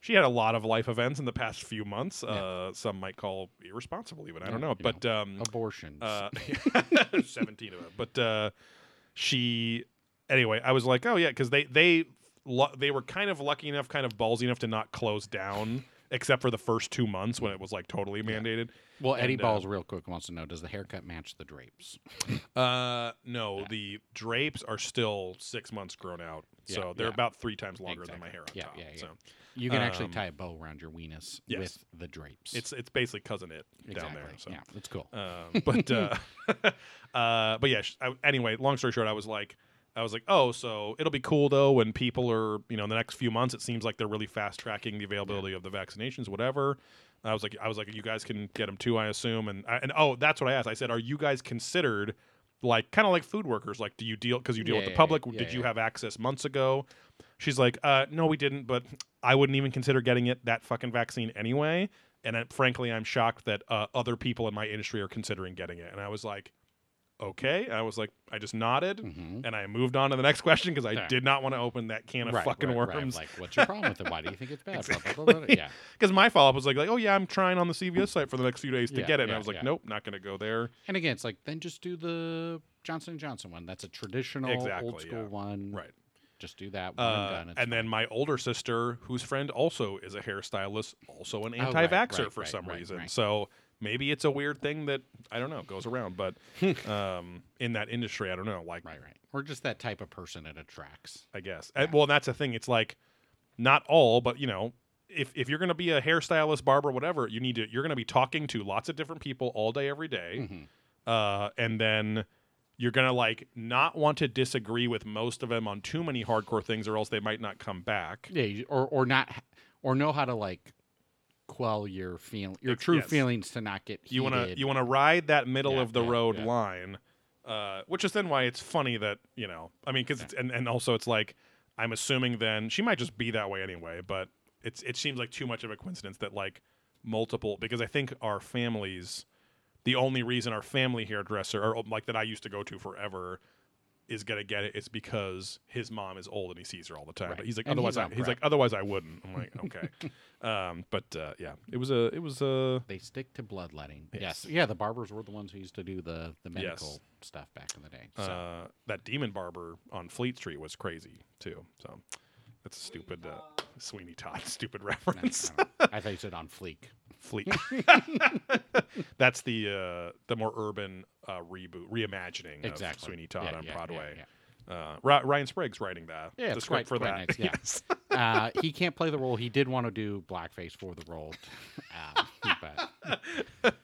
She had a lot of life events in the past few months. Uh, some might call irresponsible, even I don't know. But um, Abortions. Uh, 17 of them. But uh, she, anyway, I was like, oh yeah, because they they they were kind of lucky enough, kind of ballsy enough to not close down, except for the first two months when it was like totally mandated. well, Eddie and, uh, Balls, real quick, wants to know: Does the haircut match the drapes? Uh, no, the drapes are still six months grown out, Yeah, so they're yeah. about three times longer than my hair on Yeah, top. yeah, yeah. So You can actually Um, tie a bow around your weenus yes. with the drapes. it's it's basically cousin it down there. So. Yeah, it's cool. Um, but uh, uh, but yeah. sh- I, anyway, long story short, I was like, I was like, oh, so it'll be cool though when people are, you know, in the next few months, it seems like they're really fast tracking the availability of the vaccinations, whatever. I was like, I was like, you guys can get them too, I assume, and I, and oh, that's what I asked. I said, are you guys considered like kind of like food workers? Like, do you deal because you deal Yeah, with the public? yeah, Did you have access months ago? She's like, uh, no, we didn't, but I wouldn't even consider getting it that fucking vaccine anyway. And uh, frankly, I'm shocked that uh, other people in my industry are considering getting it. And I was like, okay. I was like, I just nodded Mhm. and I moved on to the next question because I did not want to open that can of Right, fucking right, right. worms. Like, what's your problem with it? Why do you think it's bad? Blah, blah, blah, blah. Yeah. Because my follow up was like, like, oh yeah, I'm trying on the CVS site for the next few days to Yeah, get it. And yeah, I was like, yeah. nope, not going to go there. And again, it's like then just do the Johnson and Johnson one. That's a traditional Exactly, old school one. Right. Just do that one Uh, and done. and then my older sister, whose friend also is a hairstylist, also an Oh, anti-vaxxer right, for some reason. So maybe it's a weird thing that I don't know goes around, but um, in that industry, I don't know. Like, Right, right. Or just that type of person it attracts. I guess. And- well, that's the thing. It's like not all, but you know, if if you're going to be a hairstylist, barber, whatever, you need to. You're going to be talking to lots of different people all day, every day. Mhm. uh, and then you're gonna like not want to disagree with most of them on too many hardcore things, or else they might not come back. Yeah, or or not, or know how to like quell your feel your true yes. feelings to not get heated. You want to you want to ride that middle Yeah, of the yeah, road yeah. line, uh, which is then why it's funny that you know. I mean, because and and also it's like I'm assuming then she might just be that way anyway, but it's it seems like too much of a coincidence that like multiple because I think our families, the only reason our family hairdresser or like that I used to go to forever. Is gonna get it. It's because his mom is old and he sees her all the time. Right. But he's like, And otherwise, he's I, he's like, otherwise, I wouldn't. I'm like, okay. um, but uh, yeah, it was a, it was a, They stick to bloodletting. Yes. Yes. Yeah, the barbers were the ones who used to do the the Yes. medical stuff back in the day. So uh, that demon barber on Fleet Street was crazy too. So that's a stupid uh, Sweeney Todd stupid reference. don't. I thought you said on fleek. Fleet. that's the uh, the more urban uh, reboot reimagining Exactly. of Sweeney Todd Yeah, on yeah, Broadway. yeah. Uh, Ryan Sprague's writing that. Yeah, the it's script quite- for quite that. nice, yeah. Yes. Uh, he can't play the role. He did want to do blackface for the role, um, but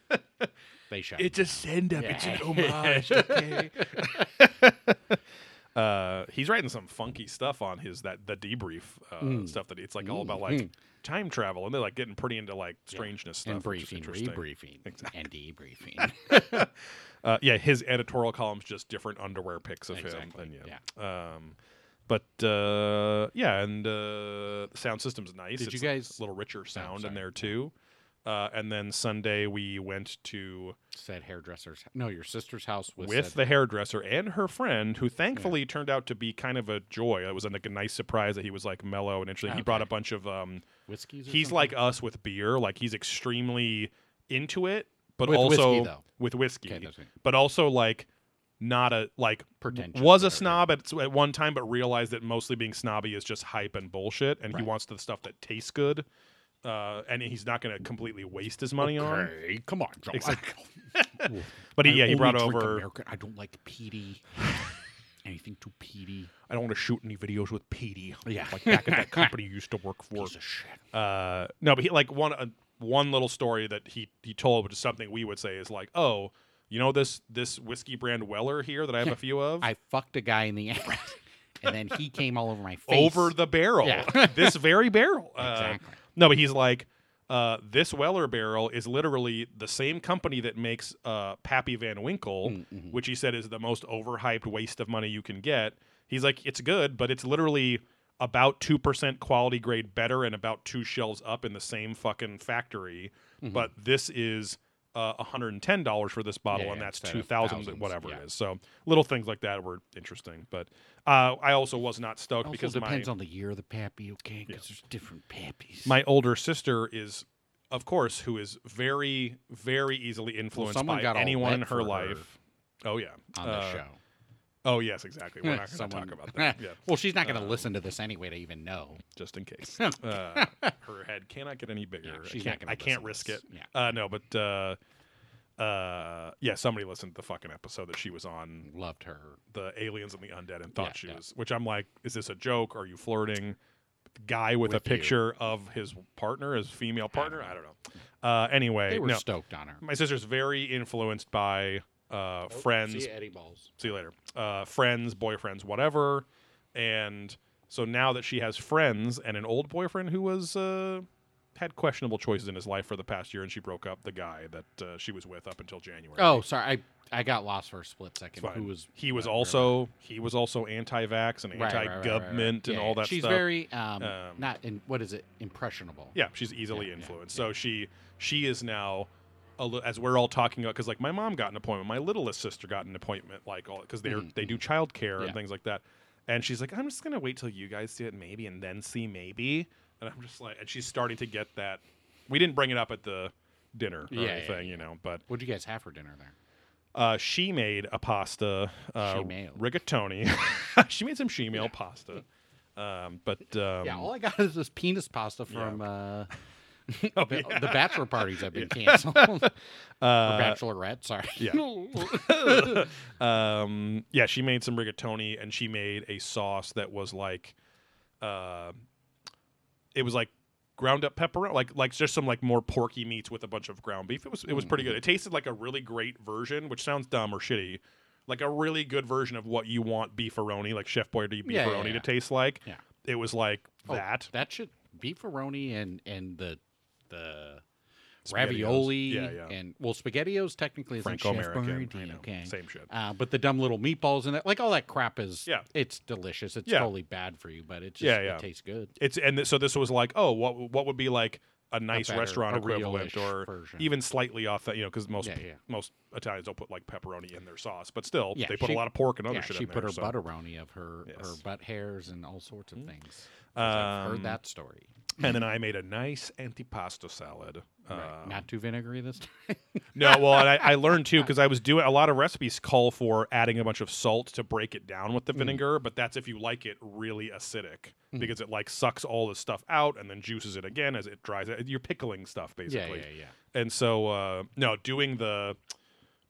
they shot. It's a send up. Yeah. It's an homage. Okay. Uh, he's writing some funky stuff on his that the debrief uh, Mm. stuff that it's like all about Mm, like mm. time travel and they're like getting pretty into like strangeness and stuff. which is briefing, rebriefing, Exactly. and debriefing. Uh, yeah, his editorial column's just different underwear pics of Exactly, him. And yeah. Um, but uh, yeah, and uh, the sound system's nice. Did it's you guys- a little richer sound in there too. Uh, and then Sunday we went to Said hairdresser's. No, your sister's house was with the hairdresser and her friend, who thankfully turned out to be kind of a joy. It was like a nice surprise that he was like mellow and interesting. He brought a bunch of. Um, whiskeys. Or he's something? like us with beer. Like he's extremely into it, but With also whiskey, with whiskey, Okay, but also like not a like Pretentious, was a snob at, at one time, but realized that mostly being snobby is just hype and bullshit, and he wants the stuff that tastes good. Uh, and he's not going to completely waste his money on. Okay, come on, Joe. Exactly. But he, yeah, he brought over. I don't like peaty. Anything too peaty. I don't want to shoot any videos with Petey. Yeah. like back at that company you used to work for. Piece of shit. Uh, no, but he like one uh, one little story that he he told, which is something we would say is like, oh, you know this this whiskey brand Weller here that I have a few of I fucked a guy in the ass, and then he came all over my face. over the barrel, Yeah. this very barrel. Uh, Exactly. No, but he's like. Uh, this Weller barrel is literally the same company that makes uh, Pappy Van Winkle, Mm-hmm. which he said is the most overhyped waste of money you can get. He's like, it's good, but it's literally about 2% quality grade better and about two shells up in the same fucking factory. Mm-hmm. But this is uh, $110 for this bottle, Yeah, and that's instead of 2000 thousands, whatever yeah. it is. So little things like that were interesting. But uh, I also was not stoked Also because depends my, on the year of the pappy, okay? Because there's different pappies. my older sister is. Of course, who is very, very easily influenced someone by anyone in her for her life. Oh yeah, on the Uh, show. Oh yes, exactly. We're not going to talk about that. Yeah, well, she's not going to listen to this anyway to even know. just in case. Uh, her head cannot get any bigger. Yeah, she's can't, I can't risk it. Yeah. Uh, no, but uh, uh, yeah, somebody listened to the fucking episode that she was on Loved her. the aliens and the undead and thought Yeah, she yeah. was. Which I'm like, is this a joke? Are you flirting? Guy with, a With you. picture of his partner, his female partner. I don't know. Uh, anyway, They were no, stoked on her. my sister's very influenced by uh, friends, Oh, See Eddie Balls. see you later. Uh, friends, boyfriends, whatever. And so now that she has friends and an old boyfriend who was uh, had questionable choices in his life for the past year, and she broke up the guy that uh, she was with up until January. Oh, sorry. I I got lost for a split second. Who was he was right, also he was also anti-vax and right, right, anti-government and Yeah, all that She's stuff. very um, Um, not in what is it impressionable. Yeah, she's easily Yeah, yeah, influenced. So she she is now as we're all talking about because like my mom got an appointment, my littlest sister got an appointment, like all because they are Mhm, they do childcare Yeah. and things like that. And she's like, I'm just gonna wait till you guys see it maybe, and then see maybe. And I'm just like, and she's starting to get that. We didn't bring it up at the dinner or Yeah, yeah, anything, yeah. you know, but What'd you guys have for dinner there? uh, she made a pasta, uh, rigatoni. she made some she-mail pasta. Um, but um, yeah, all I got is this penis pasta from uh, oh, the, yeah. the bachelor parties have been canceled. Uh, bachelorette, sorry. yeah. um, yeah, she made some rigatoni and she made a sauce that was like, uh, it was like ground up pepper, like like just some like more porky meats with a bunch of ground beef. It was it was pretty good. It tasted like a really great version, which sounds dumb or shitty, like a really good version of what you want beefaroni, like Chef Boyardee beefaroni Yeah, yeah, to taste like. Yeah. It was like Oh, that. That should beefaroni and and the the ravioli Yeah, yeah. and well spaghettios technically is Franco American. Okay. Same shit. Uh, but the dumb little meatballs and that, like all that crap is, Yeah. it's delicious. It's Yeah. totally bad for you, but it just Yeah, yeah. it tastes good. It's and th- so this was like, oh, what what would be like a nice better- restaurant a equivalent, or version. even slightly off that, you know, because most Yeah, yeah. most Italians don't put like pepperoni in their sauce, but still, Yeah, they put she- a lot of pork and other shit she put there. her so. butteroni of her her Yes. Mm-hmm. butt hairs and all sorts of things. 'Cause I've Um, heard that story. And then I made a nice antipasto salad. Right. Uh, Not too vinegary this time. no, well, and I, I learned too because I was doing a lot of recipes call for adding a bunch of salt to break it down with the Mm. vinegar, but that's if you like it really acidic Mm. because it like sucks all the stuff out and then juices it again as it dries. it. You're pickling stuff yeah, basically. yeah, yeah. and so uh no doing the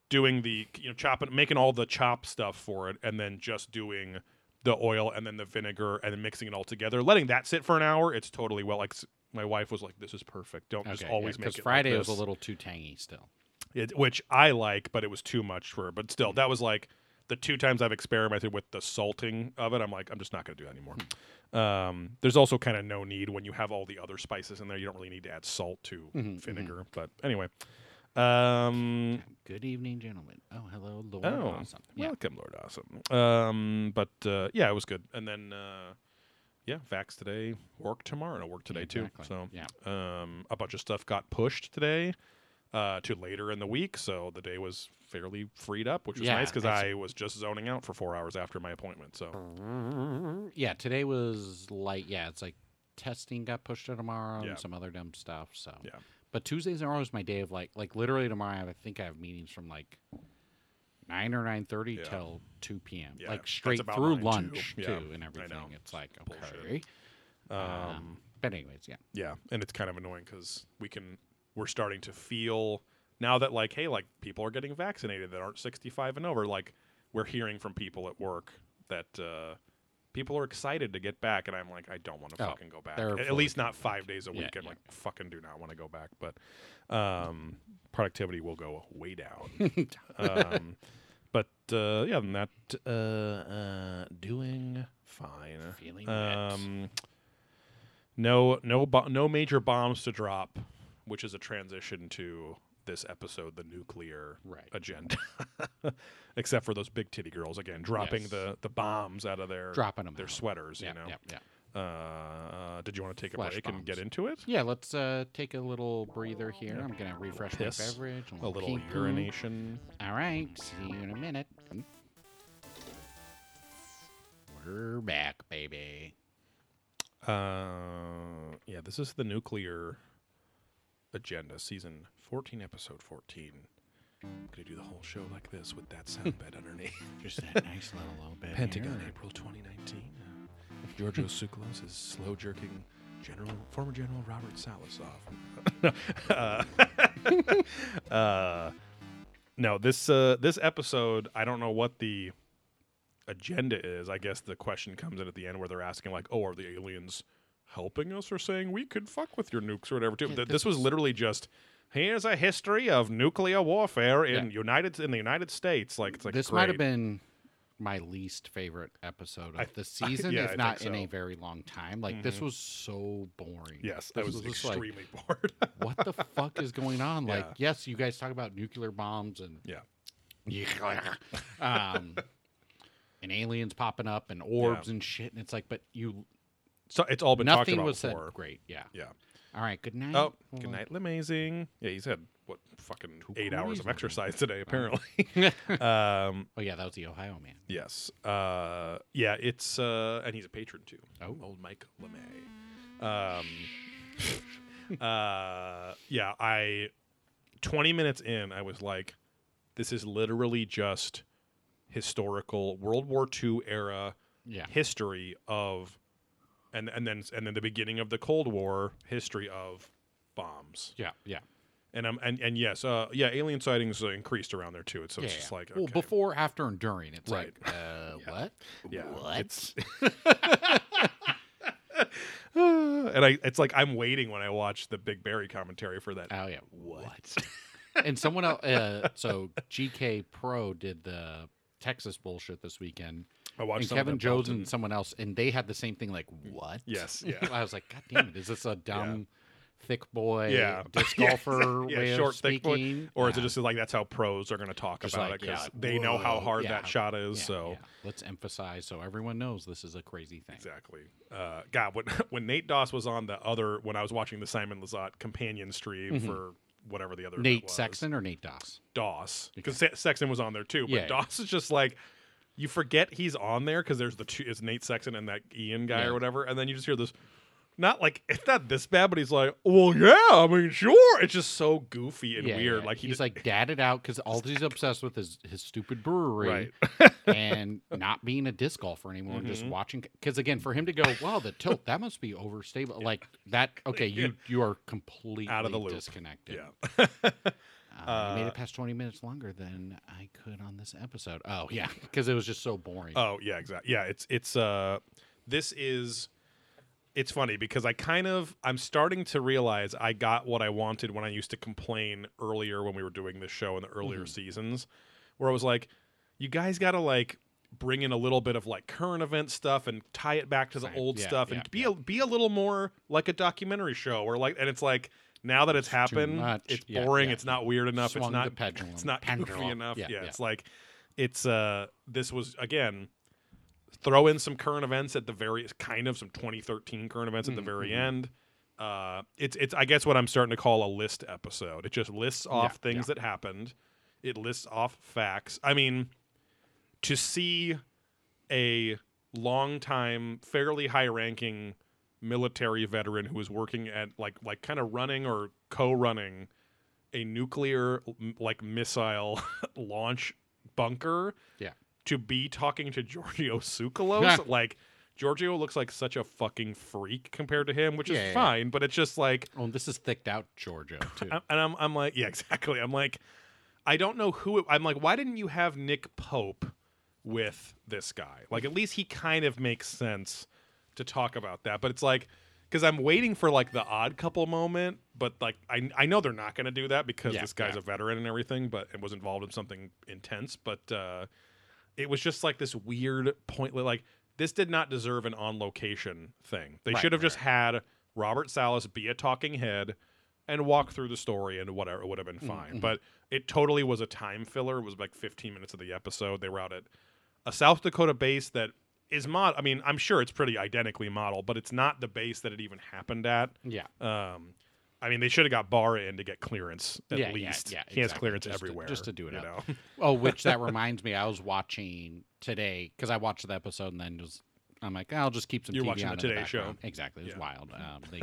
doing the you know chopping making all the chop stuff for it and then just doing the oil and then the vinegar and then mixing it all together letting that sit for an hour it's totally well like my wife was like this is perfect. Don't just always because make it Friday like was a little too tangy still. It- which i like but it was too much for her but still that was like the two times i've experimented with the salting of it i'm like i'm just not going to do that anymore. Um, there's also kind of no need when you have all the other spices in there you don't really need to add salt to Mhm, vinegar but anyway um Good evening, gentlemen. Oh, hello, Lord. Oh, Awesome. Yeah. welcome, Lord Awesome. Um, but uh, yeah, it was good. And then, uh, yeah, vax today, work tomorrow, and I work today Exactly. too. So yeah, um, a bunch of stuff got pushed today uh, to later in the week, so the day was fairly freed up, which was Yeah, nice because I was just zoning out for four hours after my appointment. So yeah. Today was light. Yeah, it's like testing got pushed to tomorrow Yeah. and some other dumb stuff. So Yeah. But Tuesdays are always my day of like like literally tomorrow. I, have, I think I have meetings from like nine or nine thirty Yeah. till two p.m. Yeah, like straight through mine, too. lunch Yeah, too, and everything. It's like okay. um, Um, but anyways, yeah. yeah, and it's kind of annoying because we can we're starting to feel now that like hey like people are getting vaccinated that aren't 65 and over like we're hearing from people at work that uh, people are excited to get back and i'm like i don't want to Oh, fucking go back. at, least not five days a Yeah, week i'm yeah. like fucking do not want to go back but um, productivity will go way down. Um, but uh, yeah than that uh, uh, doing fine. Feeling um, no, no, bo- no major bombs to drop, which is a transition to this episode, the nuclear Right. agenda. Except for those big titty girls again, dropping Yes. the, the bombs out of their Dropping them their out. sweaters. You know. yeah, yeah. Uh, did you want to take a break and get into it? Yeah, let's uh, take a little breather here. I'm gonna refresh Piss. my beverage. A little pee-poo. urination. All right, see you in a minute. We're back, baby. Uh, yeah, this is the nuclear agenda, season 14, episode 14. I'm gonna do the whole show like this with that sound bed underneath. Just that nice little low bit. Pentagon, here. April 2019. Uh, Giorgio Tsoukalos is slow jerking General former General Robert Salas off. uh, uh, no, this uh, this episode, I don't know what the agenda is. I guess the question comes in at the end where they're asking like, "Oh, are the aliens helping us or saying we could fuck with your nukes or whatever?" Too. Yeah, this this was literally just. Here's a history of nuclear warfare in Yeah. United in the United States. Like it's like this might have been my least favorite episode of I- the season, yeah, if think not in a very long time. Like this Mhm. was so boring. Yes, that This was just like, extremely bored. what the fuck is going on? Like, Yeah. yes, you guys talk about nuclear bombs and Yeah. um, and aliens popping up and orbs and shit, and it's like, but you So it's all been talked about was said. before. Great, yeah. Yeah. All right, good night. Oh, Well, good night, amazing. Yeah, he's had what fucking Two eight hours of exercise today, apparently. oh um, yeah, that was the Ohio man. yes. Uh, yeah, it's uh, and he's a patron too. Oh. old Mike LeMay. Um, uh, yeah, I. Twenty minutes in, I was like, "This is literally just historical World War II era Yeah, history of and and then and then the beginning of the Cold War history of bombs. yeah, yeah. And um and and yes, uh yeah, alien sightings uh, increased around there too. It's so yeah, it's just yeah. like well, before, after, and during. It's Right. like, uh, Yeah. what? yeah, What? And I it's like I'm waiting when I watch the Big Barry commentary for that. Oh yeah, what? and someone else. Uh, so GK Pro did the Texas bullshit this weekend, I watched and Kevin Jones and someone else, and they had the same thing. Like, what? Yes, yeah. I was like, God damn it! Is this a dumb, thick boy, Yeah. disc golfer yeah, way short, thick boy. or is it just like that's how pros are going to talk Just about like, it because yeah, they know how hard yeah, that shot is? Yeah, so yeah. let's emphasize so everyone knows this is a crazy thing. Exactly. Uh, God, when when Nate Doss was on the other, when I was watching the Simon Lizotte companion stream Mhm. for whatever the other Nate Sexton or Nate Doss? Doss, because Sexton was on there too. But Yeah. Doss is just like you forget he's on there because there's the two, it's Nate Sexton and that Ian guy Yeah. or whatever, and then you just hear this. Not like it's not this bad, but he's like, well, yeah, I mean, sure. It's just so goofy and Yeah, weird. yeah. Like he he's just- like dadded out because all he's obsessed with is his stupid brewery right, and not being a disc golfer anymore. and Just mm-hmm. watching because again, for him to go, wow, the tilt that must be overstable. Like that. Okay, you you are completely Out of the loop. disconnected. yeah. Uh, made Uh, it past twenty minutes longer than I could on this episode. Oh yeah, because it was just so boring. Oh yeah, exactly. Yeah, it's it's uh this is it's funny because I kind of I'm starting to realize I got what I wanted when I used to complain earlier when we were doing this show in the earlier Mhm. seasons where I was like you guys got to like bring in a little bit of like current event stuff and tie it back to the Same. old Yeah, stuff yeah, and be a, be a little more like a documentary show or like and it's like now that it's It's happened it's Yeah, boring yeah. it's not weird enough Swung it's not pendulum. it's not goofy enough. Yeah, Yeah, it's like it's uh this was again throw in some current events at the very kind of some 2013 current events at the Mhm, very mhm. end. Uh, it's it's I guess what I'm starting to call a list episode. It just lists off things that happened. It lists off facts. I mean, to see a long-time, fairly high-ranking military veteran who was working at like like kind of running or co-running a nuclear like missile launch bunker Yeah. to be talking to Giorgio Tsoukalos like Giorgio looks like such a fucking freak compared to him which is Yeah, yeah, yeah. fine but it's just like Oh, this is thicked out Giorgio too. And I'm I'm like yeah exactly I'm like I don't know who it, I'm like why didn't you have Nick Pope with this guy like at least he kind of makes sense to talk about that but it's like because I'm waiting for like the odd couple moment but like I I know they're not going to do that because Yeah, this guy's yeah. a veteran and everything but it was involved in something intense but uh it was just like this weird pointless like this did not deserve an on location thing they Right, should have right. just had Robert Salas be a talking head and walk through the story and whatever it would have been fine. mhm. But it totally was a time filler. It was like 15 minutes of the episode. They were out at a South Dakota base that is mod. I mean, I'm sure it's pretty identically modeled, but it's not the base that it even happened at. yeah. Um, I mean, they should have got Barra in to get clearance at Yeah, yeah, least. yeah, he has clearance Just to- everywhere, just to do it you up. know? Oh, which that reminds me, I was watching today because I watched the episode and then just I'm like, I'll just keep some. You're TV watching on the Today Show. background. Exactly, it was Yeah. wild. Um, they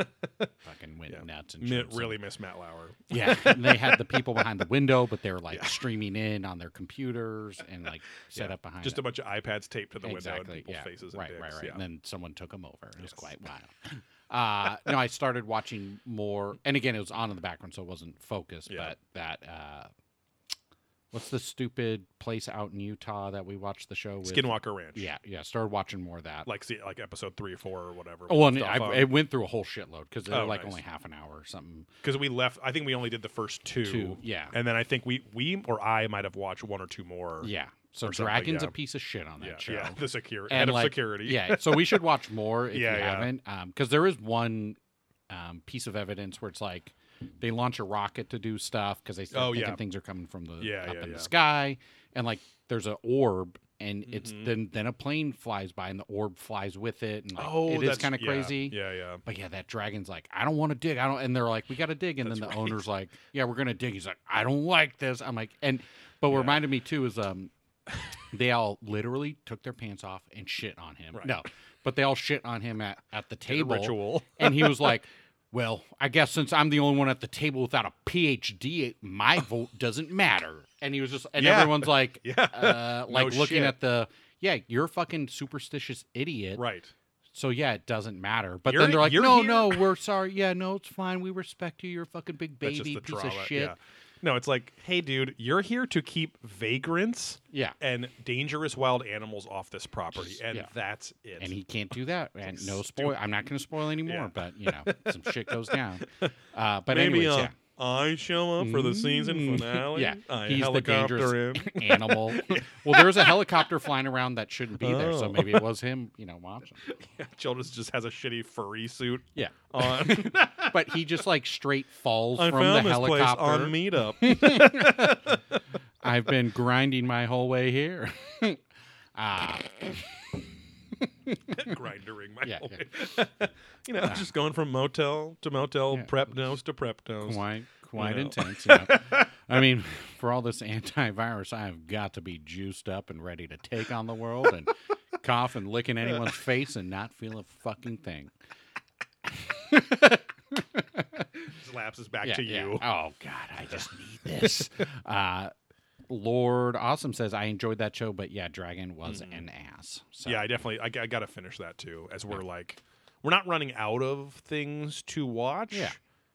fucking went Yeah. nuts and Mi- really miss Matt Lauer. Yeah, and they had the people behind the window, but they were like Yeah. streaming in on their computers and like set up behind. Just it. a bunch of iPads taped to the window and exactly, people's yeah. faces and right, dicks. right, right. Yeah. And then someone took them over. It was Yes. quite wild. Uh, no, I started watching more, and again, it was on in the background, so it wasn't focused. But that, uh, what's the stupid place out in Utah that we watched the show with? Skinwalker Ranch. Yeah, yeah. Started watching more of that. Like see, like episode three or four or whatever. oh, and I, it went through a whole shitload because they're Oh, like nice. only half an hour or something. because we left. I think we only did the first two, Two, yeah. and then I think we we or I might have watched one or two more. Yeah. So Dragon's yeah. a piece of shit on that yeah, show. yeah. The security, And head of security. Yeah, so we should watch more if Yeah, you haven't, because there is one um, piece of evidence where it's like they launch a rocket to do stuff because they start Oh, thinking yeah. things are coming from the Yeah, up yeah, in the sky, and like there's an orb, and it's Mhm. then then a plane flies by, and the orb flies with it, and like, oh, it is kind of crazy. Yeah, yeah. But yeah, that dragon's like, I don't want to dig. I don't, and they're like, we got to dig, and That's then the right. owner's like, yeah, we're gonna dig. He's like, I don't like this. I'm like, and but what reminded me too is um, they all literally took their pants off and shit on him. Right. No, but they all shit on him at at the The table, ritual. and he was like. Well, I guess since I'm the only one at the table without a PhD, my vote doesn't matter. And he was just, and Yeah. everyone's like, Yeah. uh, like No looking shit. at the, yeah, you're a fucking superstitious idiot. right. So yeah, it doesn't matter. But You're- then they're like, no, here." no, we're sorry. Yeah, no, it's fine. We respect you. You're a fucking big baby piece of shit. Yeah. No, it's like, hey, dude, you're here to keep vagrants Yeah. and dangerous wild animals off this property, and Yeah. that's it. And he can't do that. And no spoil. I'm not going to spoil anymore. Yeah. But you know, some shit goes down. Uh, but Maybe anyways, uh, yeah. I show up for the season Mm. finale. Yeah, I he's the helicopter dangerous in. animal. well, there's a helicopter flying around that shouldn't be there, so Oh. maybe it was him. You know, watching. Yeah, Childress just has a shitty furry suit Yeah. on. But he just like straight falls I from the found this place helicopter. on Meetup. I've been grinding my whole way here. Ah, grindering my Yeah, whole way. you know, just going from motel to motel, Yeah. prep nose to prep nose. quite quite know. intense. Yeah. I mean, for all this antivirus, I have got to be juiced up and ready to take on the world and cough and lick in anyone's face and not feel a fucking thing. Slaps us back Yeah, to yeah. you. Oh God, I just need this. uh, Lord Awesome says I enjoyed that show, but yeah, Dragon was mm-hmm. an ass. So. Yeah, I definitely, I, got to finish that too. As we're like, we're not running out of things to watch. Yeah.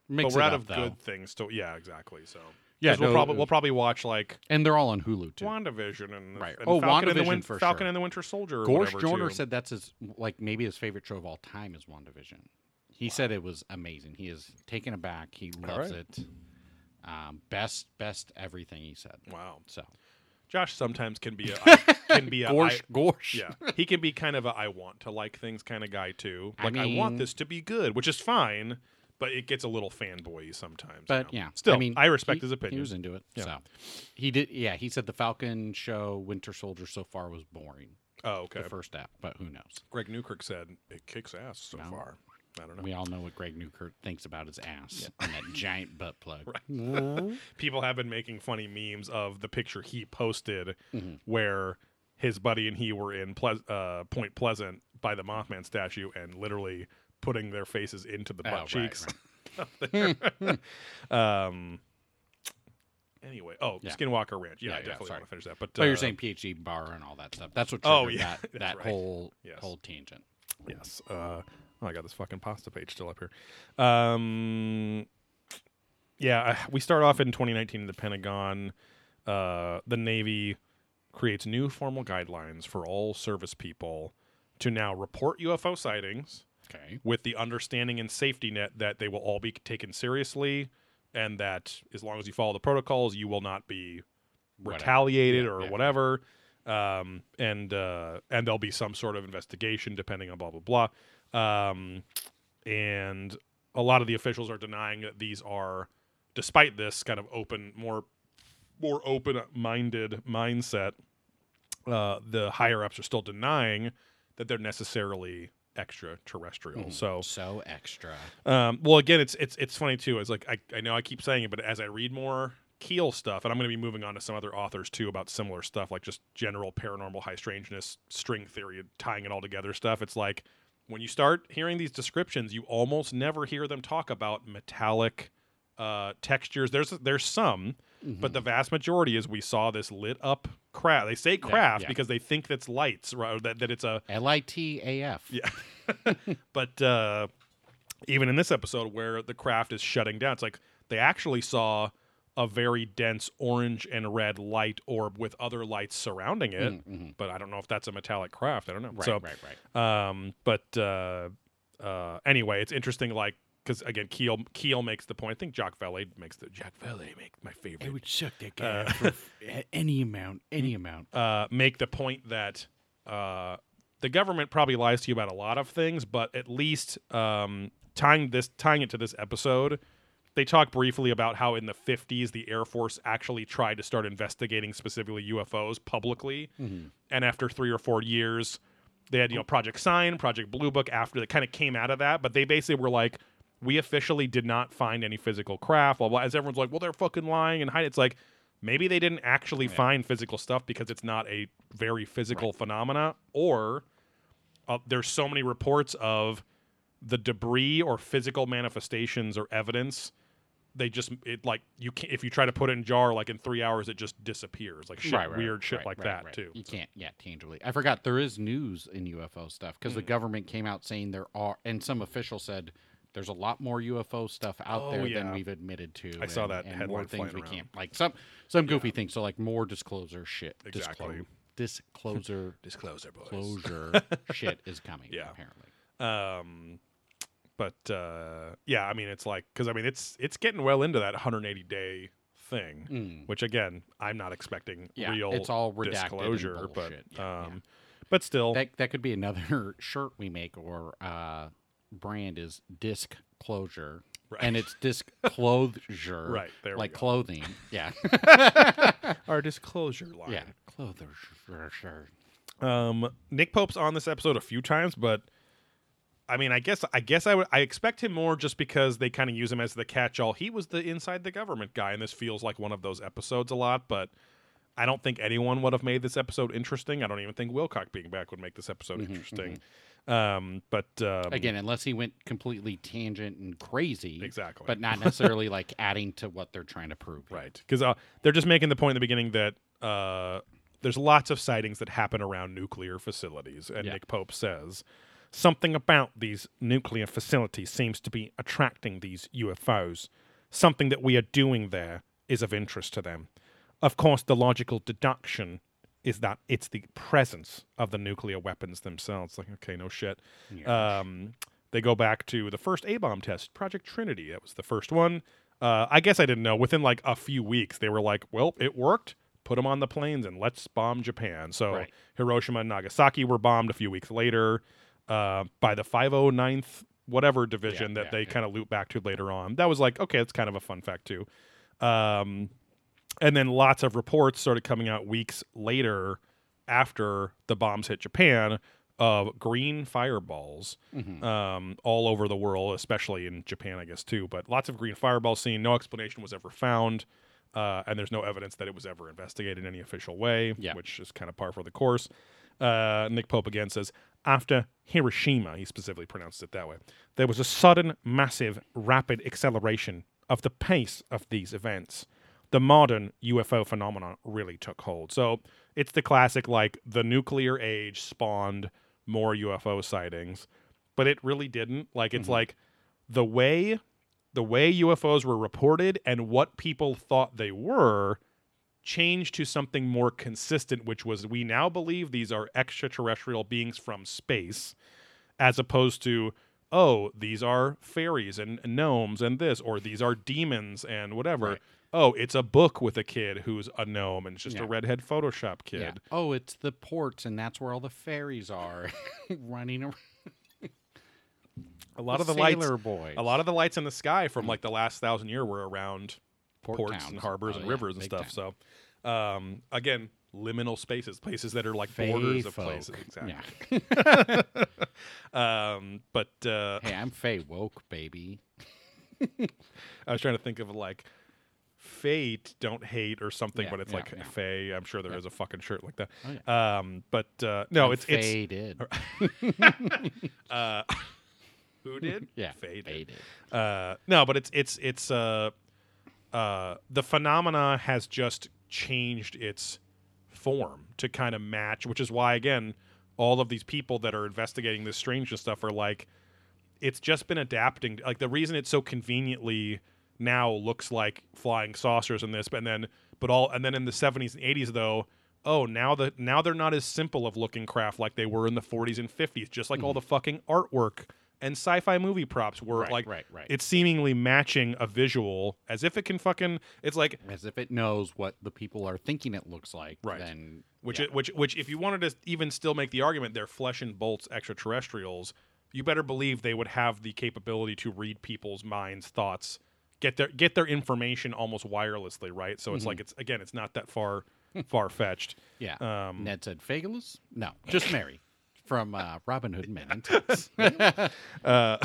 but we're out up, of though. good things to. Yeah, exactly. So Yeah, 'Cause we'll no, probably uh, we'll probably watch like and they're all on Hulu too. WandaVision and Right. and Oh, Falcon and the WandaVision Win- for Falcon sure. and the Winter Soldier. or Gorsh Joyner said that's his like maybe his favorite show of all time is WandaVision. He said it was amazing. He is taken aback. He loves right. it. Um, best, best everything he said. Wow, So Josh sometimes can be a I- can be a Gorsh, Gorsh. yeah he can be kind of a I want to like things kind of guy too. I Like I, want this to be good, which is fine, but it gets a little fanboy sometimes. But you know. yeah, still I mean, I respect he- his opinion. He was into it. Yeah. So he did. Yeah, he said the Falcon show, Winter Soldier, so far was boring. Oh, okay. the first app, but who knows? Greg Newkirk said it kicks ass so No. far. I don't know. We all know what Greg Newkirk thinks about his ass and that giant butt plug. Right. People have been making funny memes of the picture he posted Mm-hmm. where his buddy and he were in Ple- uh, Point Pleasant by the Mothman statue and literally putting their faces into the Oh, butt right, cheeks. right. up there. um. Anyway, oh, Yeah. Skinwalker Ranch. Yeah, Yeah, I yeah, definitely sorry. want to finish that. But, But uh, you're saying PhD bar and all that stuff. That's what Oh, yeah, that, that right. whole Yes. whole tangent. Yes. Uh, oh, I got this fucking pasta page still up here. Um, yeah, we start off in 2019 in the Pentagon. Uh, the Navy creates new formal guidelines for all service people to now report UFO sightings Okay. with the understanding and safety net that they will all be taken seriously and that as long as you follow the protocols, you will not be Whatever. retaliated Yeah, or yeah. whatever. Um, and uh, and there'll be some sort of investigation depending on blah blah blah. Um, and a lot of the officials are denying that these are, despite this kind of open, more more open minded mindset. Uh, the higher ups are still denying that they're necessarily extraterrestrial. So So extra. um, well, again, it's it's it's funny too. It's like I, I know I keep saying it, but as I read more Keel stuff, and I'm going to be moving on to some other authors too about similar stuff, like just general paranormal high strangeness, string theory, tying it all together stuff. It's like when you start hearing these descriptions, you almost never hear them talk about metallic uh, textures. There's there's some, but the vast majority is we saw this lit up craft. They say craft yeah. because they think that's lights, right? That that it's a L I T A F. yeah. but uh, even in this episode where the craft is shutting down, it's like they actually saw a very dense orange and red light orb with other lights surrounding it. But I don't know if that's a metallic craft. I don't know. Right, so, right, right. um, but uh, uh, anyway, it's interesting. Like because again, Keel Keel makes the point. I think Jacques Vallée makes the Jock Valet make my favorite would suck that Uh, for any amount, any amount. uh, make the point that uh, the government probably lies to you about a lot of things, but at least um, tying this tying it to this episode, they talk briefly about how in the 50s the Air Force actually tried to start investigating specifically UFOs publicly, and after three or four years, they had you know Project Sign, Project Blue Book. After that, kind of came out of that, but they basically were like. We officially did not find any physical craft. Blah, blah. As everyone's like, well, they're fucking lying and hiding. It's like, maybe they didn't actually find physical stuff because it's not a very physical phenomena or uh, there's so many reports of the debris or physical manifestations or evidence they just it like you can if you try to put it in jar like in three hours it just disappears like shit Right, right, weird shit right, like right, that right. too You can't, yeah, tangibly. I forgot there is news in UFO stuff because Mm. the government came out saying there are, and some official said there's a lot more UFO stuff out Oh, there yeah. than we've admitted to. I saw that and headline more things flying we around. can't like some some goofy things. So like more disclosure shit. Exactly. Disclo- disclosure disclosure boys closure shit is coming. Yeah. apparently. um but uh yeah i mean it's like because i mean it's it's getting well into that 180 day thing Mm. which again i'm not expecting Yeah, real it's all disclosure but. Yeah, um but still That that could be another shirt we make or uh, brand is disc closure. Right. And it's disc closure. Right, there Like clothing. Yeah. our disclosure line yeah. Closure. Um, Nick Pope's on this episode a few times, but I mean, I guess I guess I would I expect him more just because they kind of use him as the catch-all. He was the inside the government guy, and this feels like one of those episodes a lot. But I don't think anyone would have made this episode interesting. I don't even think Wilcock being back would make this episode interesting. Um, but um, Again, unless he went completely tangent and crazy. Exactly. But not necessarily like adding to what they're trying to prove. Right. Because uh, they're just making the point in the beginning that uh, there's lots of sightings that happen around nuclear facilities. And Yeah. Nick Pope says something about these nuclear facilities seems to be attracting these UFOs. Something that we are doing there is of interest to them. Of course, the logical deduction is that it's the presence of the nuclear weapons themselves. Like, okay, no shit. Um, they go back to the first A bomb test, Project Trinity. That was the first one. Uh, I guess I didn't know. Within like a few weeks, they were like, well, it worked. Put them on the planes and let's bomb Japan. So Right. Hiroshima and Nagasaki were bombed a few weeks later uh, by the 509th whatever division that yeah, they yeah. kind of loop back to later on. That was like, okay, it's kind of a fun fact too. Um, and then lots of reports started coming out weeks later after the bombs hit Japan of green fireballs Mhm. um, all over the world, especially in Japan, I guess too. But lots of green fireballs seen. No explanation was ever found, uh, and there's no evidence that it was ever investigated in any official way, Yeah. which is kind of par for the course. Uh, Nick Pope again says after Hiroshima, he specifically pronounced it that way. There was a sudden, massive, rapid acceleration of the pace of these events. The modern UFO phenomenon really took hold. So it's the classic, like the nuclear age spawned more UFO sightings, but it really didn't. Like it's mm-hmm. like the way the way UFOs were reported and what people thought they were changed to something more consistent, which was we now believe these are extraterrestrial beings from space, as opposed to, oh, these are fairies and gnomes and this, or these are demons and whatever. Right. Oh, it's a book with a kid who's a gnome and it's just Yeah. a redhead Photoshop Yeah. kid. Oh, it's the ports, and that's where all the fairies are running around. A lot of the lights, boys. a lot of the lights in the sky from like the last thousand year were around Port ports towns. and harbors Oh, and yeah, rivers and stuff. time. So, um, again, liminal spaces, places that are like borders of places. Exactly. Yeah. Um, but uh, hey, I'm Fey woke, baby. I was trying to think of like fate, don't hate or something, Yeah, but it's yeah, like yeah. Faye. I'm sure there is a fucking shirt like that. Oh, Um, but uh, no, I'm it's it's faded. uh, who did? yeah, Faye did. faded. Uh, no, but it's it's it's uh, the phenomena has just changed its form to kind of match, which is why again, all of these people that are investigating this strangeness stuff are like, it's just been adapting. Like the reason it so conveniently now looks like flying saucers in this, but then but all and then in the seventies and eighties though. Oh, now that now they're not as simple of looking craft like they were in the 40s and 50s. Just like all the fucking artwork and sci-fi movie props were Right, like right, right. it's seemingly matching a visual as if it can fucking it's like As if it knows what the people are thinking it looks like. Right. Then, which yeah. it, which which if you wanted to even still make the argument they're flesh and bolts extraterrestrials you better believe they would have the capability to read people's minds thoughts get their get their information almost wirelessly right so it's like it's again it's not that far far fetched yeah. um Ned said, "Fagalus? No, just Mary." From uh, Robin Hood Men in Tights. uh,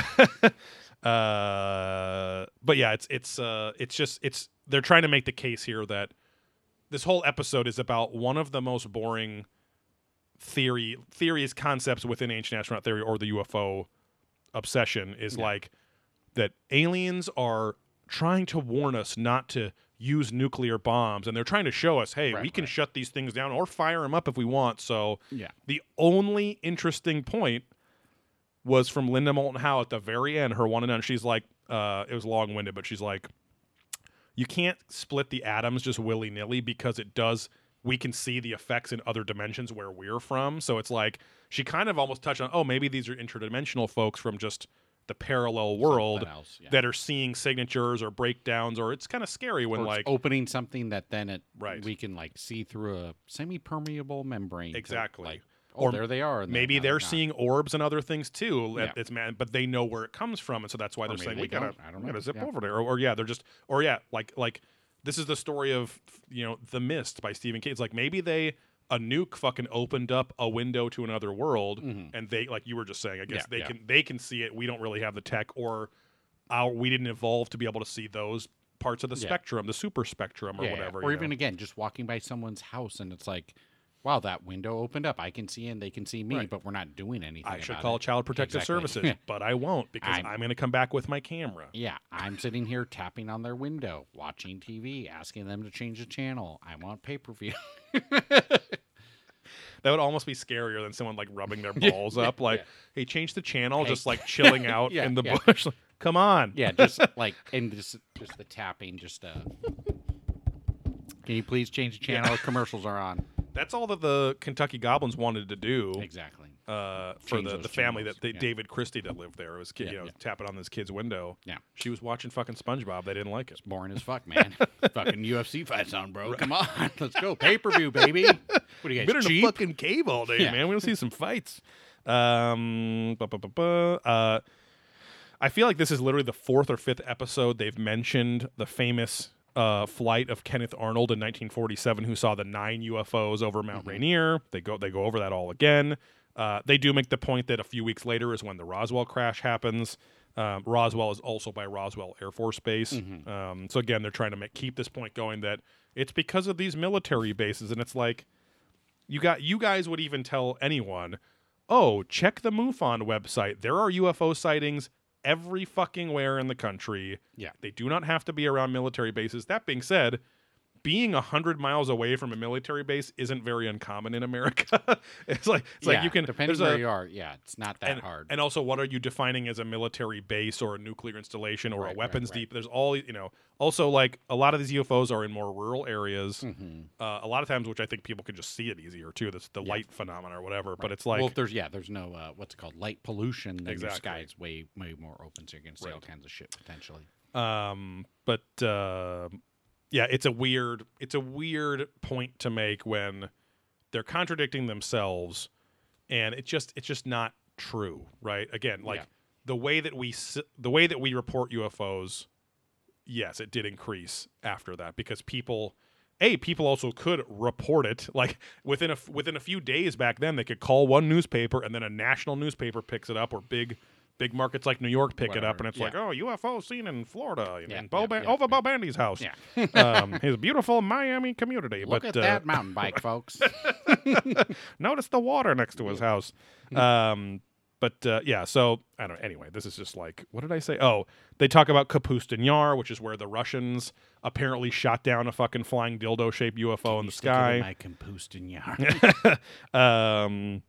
uh, but yeah, it's it's uh, it's just it's they're trying to make the case here that this whole episode is about one of the most boring theory theories concepts within ancient astronaut theory or the UFO obsession is Yeah. like that aliens are trying to warn us not to use nuclear bombs and they're trying to show us hey Right, we can right. shut these things down or fire them up if we want so yeah. the only interesting point was from Linda Moulton Howe at the very end, her one and done. She's like, uh, it was long winded, but she's like, you can't split the atoms just willy nilly because it does. We can see the effects in other dimensions where we're from. So it's like she kind of almost touched on, oh, maybe these are interdimensional folks from just the parallel world else, yeah. that are seeing signatures or breakdowns, or it's kind of scary when Or like opening something that then it Right. we can like see through a semi-permeable membrane. to, Exactly. like, oh, Or oh, there they are. maybe they're seeing orbs and other things too. Yeah. It's man, but they know where it comes from, and so that's why Or they're saying they we gotta. I don't we gotta zip Yeah. over there, or, or yeah, they're just, or yeah, like like this is the story of you know the Mist by Stephen King. It's like maybe they a nuke fucking opened up a window to another world, Mhm. and they like you were just saying. I guess Yeah, they yeah. can they can see it. We don't really have the tech, or our we didn't evolve to be able to see those parts of the Yeah. spectrum, the super spectrum, or Yeah, whatever. Or even know? again, just walking by someone's house and it's like, wow, that window opened up. I can see and they can see me, Right. but we're not doing anything. I should call it. Child Protective Exactly. Services, but I won't because I'm- I'm going to come back with my camera. Yeah, I'm sitting here tapping on their window, watching TV, asking them to change the channel. I want pay per view. That would almost be scarier than someone like rubbing their balls up, like, yeah. "Hey, change the channel," Hey. just like chilling out Yeah, in the yeah. bush. Like, Come on, yeah, just like and just just the tapping, just uh. Can you please change the channel? Commercials are on. That's all that the Kentucky Goblins wanted to do Exactly. uh, for Change the, the family channels, that they, yeah. David Christie that lived there. It was kid, Yeah, you know yeah. tapping on this kid's window. Yeah. she was watching fucking SpongeBob. They didn't like it. It's Boring as fuck, man. Fucking UFC fights on, bro. Come on, let's go pay per view, baby. What do you Been guys in cheap? a fucking cave all day, man. We don't see some fights. Um, uh, I feel like this is literally the fourth or fifth episode they've mentioned the famous uh, flight of Kenneth Arnold in 1947, who saw the nine UFOs over Mount Mhm. Rainier. They go they go over that all again. Uh, they do make the point that a few weeks later is when the Roswell crash happens. Um, Roswell is also by Roswell Air Force Base. Mhm. Um, so again, they're trying to make keep this point going that it's because of these military bases, and it's like you got you guys would even tell anyone, oh, check the MUFON website. There are UFO sightings every fucking where in the country. Yeah. They do not have to be around military bases. That being said, being a hundred miles away from a military base isn't very uncommon in America. it's like it's like you can depending where a, you are. Yeah, it's not that and, hard. and also, what are you defining as a military base or a nuclear installation or Right, a weapons right. deep? There's all you know. Also, like a lot of these UFOs are in more rural areas. Mhm. Uh, a lot of times, which I think people can just see it easier too. That's the Yeah. light phenomenon or whatever. But it's like well, there's yeah, there's no uh, what's it called light pollution. Then Exactly. your sky's way way more open, so you're gonna see all Right. kinds of shit potentially. Um, but uh, yeah, it's a weird it's a weird point to make when they're contradicting themselves, and it's just it's just not true, right? Again, like Yeah. the way that we the way that we report UFOs, yes, it did increase after that because people. A people also could report it like within a within a few days back then they could call one newspaper and then a national newspaper picks it up or big big markets like New York pick it up and it's yeah. like oh UFO seen in Florida in Bo yeah, Ban- yeah, over. Bo Bandy's house Yeah. um, his beautiful Miami community Look but at uh, that mountain bike, folks. notice the water next to his house. Um, but uh, yeah, so I don't. know. Anyway, this is just like what did I say? Oh, they talk about Kapustin Yar, which is where the Russians apparently shot down a fucking flying dildo shaped UFO in the it in sky. my Compustin yard. um,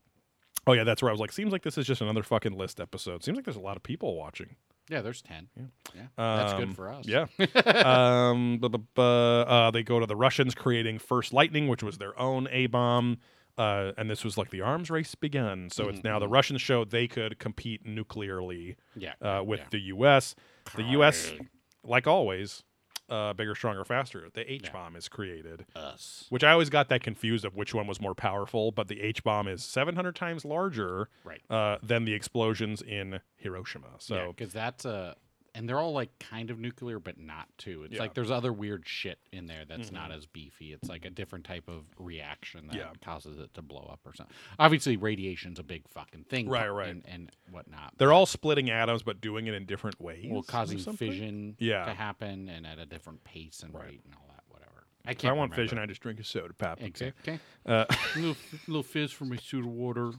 oh yeah, that's where I was like, seems like this is just another fucking list episode. Seems like there's a lot of people watching. yeah, there's ten. Yeah, that's Um, good for us. Yeah. um, bu- bu- bu- uh, they go to the Russians creating First Lightning, which was their own A bomb. Uh, and this was like the arms race begun. So it's now the Russians showed they could compete nuclearly yeah, uh, with yeah. the U.S. The U.S., like always, uh, bigger, stronger, faster. The H bomb is created, us. which I always got that confused of which one was more powerful. But the H bomb is 700 times larger Right. uh, than the explosions in Hiroshima. So because that's a, and they're all like kind of nuclear, but not too. It's Yeah. like there's other weird shit in there that's Mhm. not as beefy. It's like a different type of reaction that Yeah. causes it to blow up or something. Obviously, radiation's a big fucking thing, Right, right. and, and whatnot. they're all splitting atoms, but doing it in different ways. well causing fission Yeah. to happen and at a different pace and Right. rate and all that. Whatever. I can't. I want remember. and I just drink a soda pop. okay? Exactly. Okay. Uh, little little fizz for my soda water.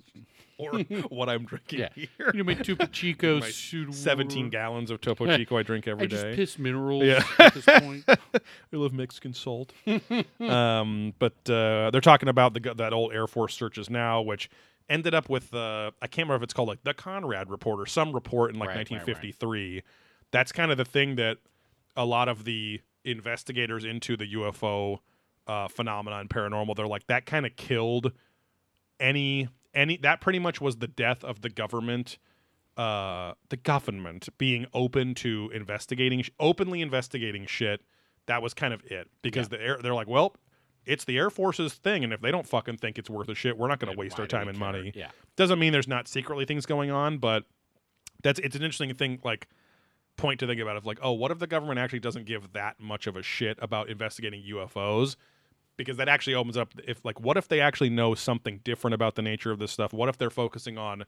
or what I'm drinking Yeah. here. You know, my Topo Chico My soda 17 water. gallons of Topo Chico I drink every I day. just piss minerals Yeah. at this point. I love Mexican salt. um, but uh, they're talking about the that old Air Force searches now, which ended up with uh, I can't remember if it's called like the Conrad report or some report in like Right, right, right. 1953. That's kind of the thing that a lot of the investigators into the UFO uh, phenomenon, paranormal, they're like that kind of killed any any that pretty much was the death of the government uh the government being open to investigating openly investigating shit that was kind of it because the air they're like well it's the air force's thing and if they don't fucking think it's worth a shit we're not going to waste our time and care? money Yeah. doesn't mean there's not secretly things going on but that's it's an interesting thing like point to think about of like oh what if the government actually doesn't give that much of a shit about investigating ufos because that actually opens up if like what if they actually know something different about the nature of this stuff? What if they're focusing on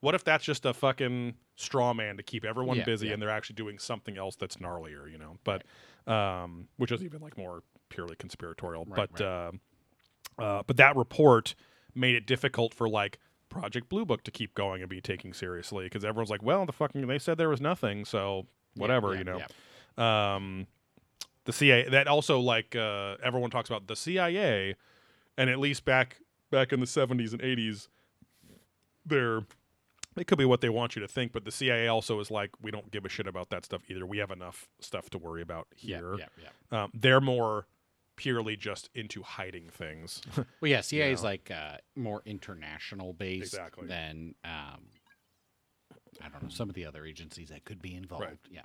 what if that's just a fucking straw man to keep everyone Yeah, busy yeah. and they're actually doing something else that's gnarlier you know? But um which is even like more purely conspiratorial. Right, but uh, uh but that report made it difficult for like project blue book to keep going and be taken seriously because everyone's like well the fucking they said there was nothing so whatever Yeah, you know yeah. um, the CIA that also like uh, everyone talks about the CIA, and at least back back in the seventies and eighties, they're it could be what they want you to think, but the CIA also is like we don't give a shit about that stuff either. We have enough stuff to worry about Yeah, here. yeah, yeah. Um, they're more purely just into hiding things. Well, yeah, CIA is know. like uh, more international based Exactly. than um, I don't know some of the other agencies that could be involved. Right. Yeah,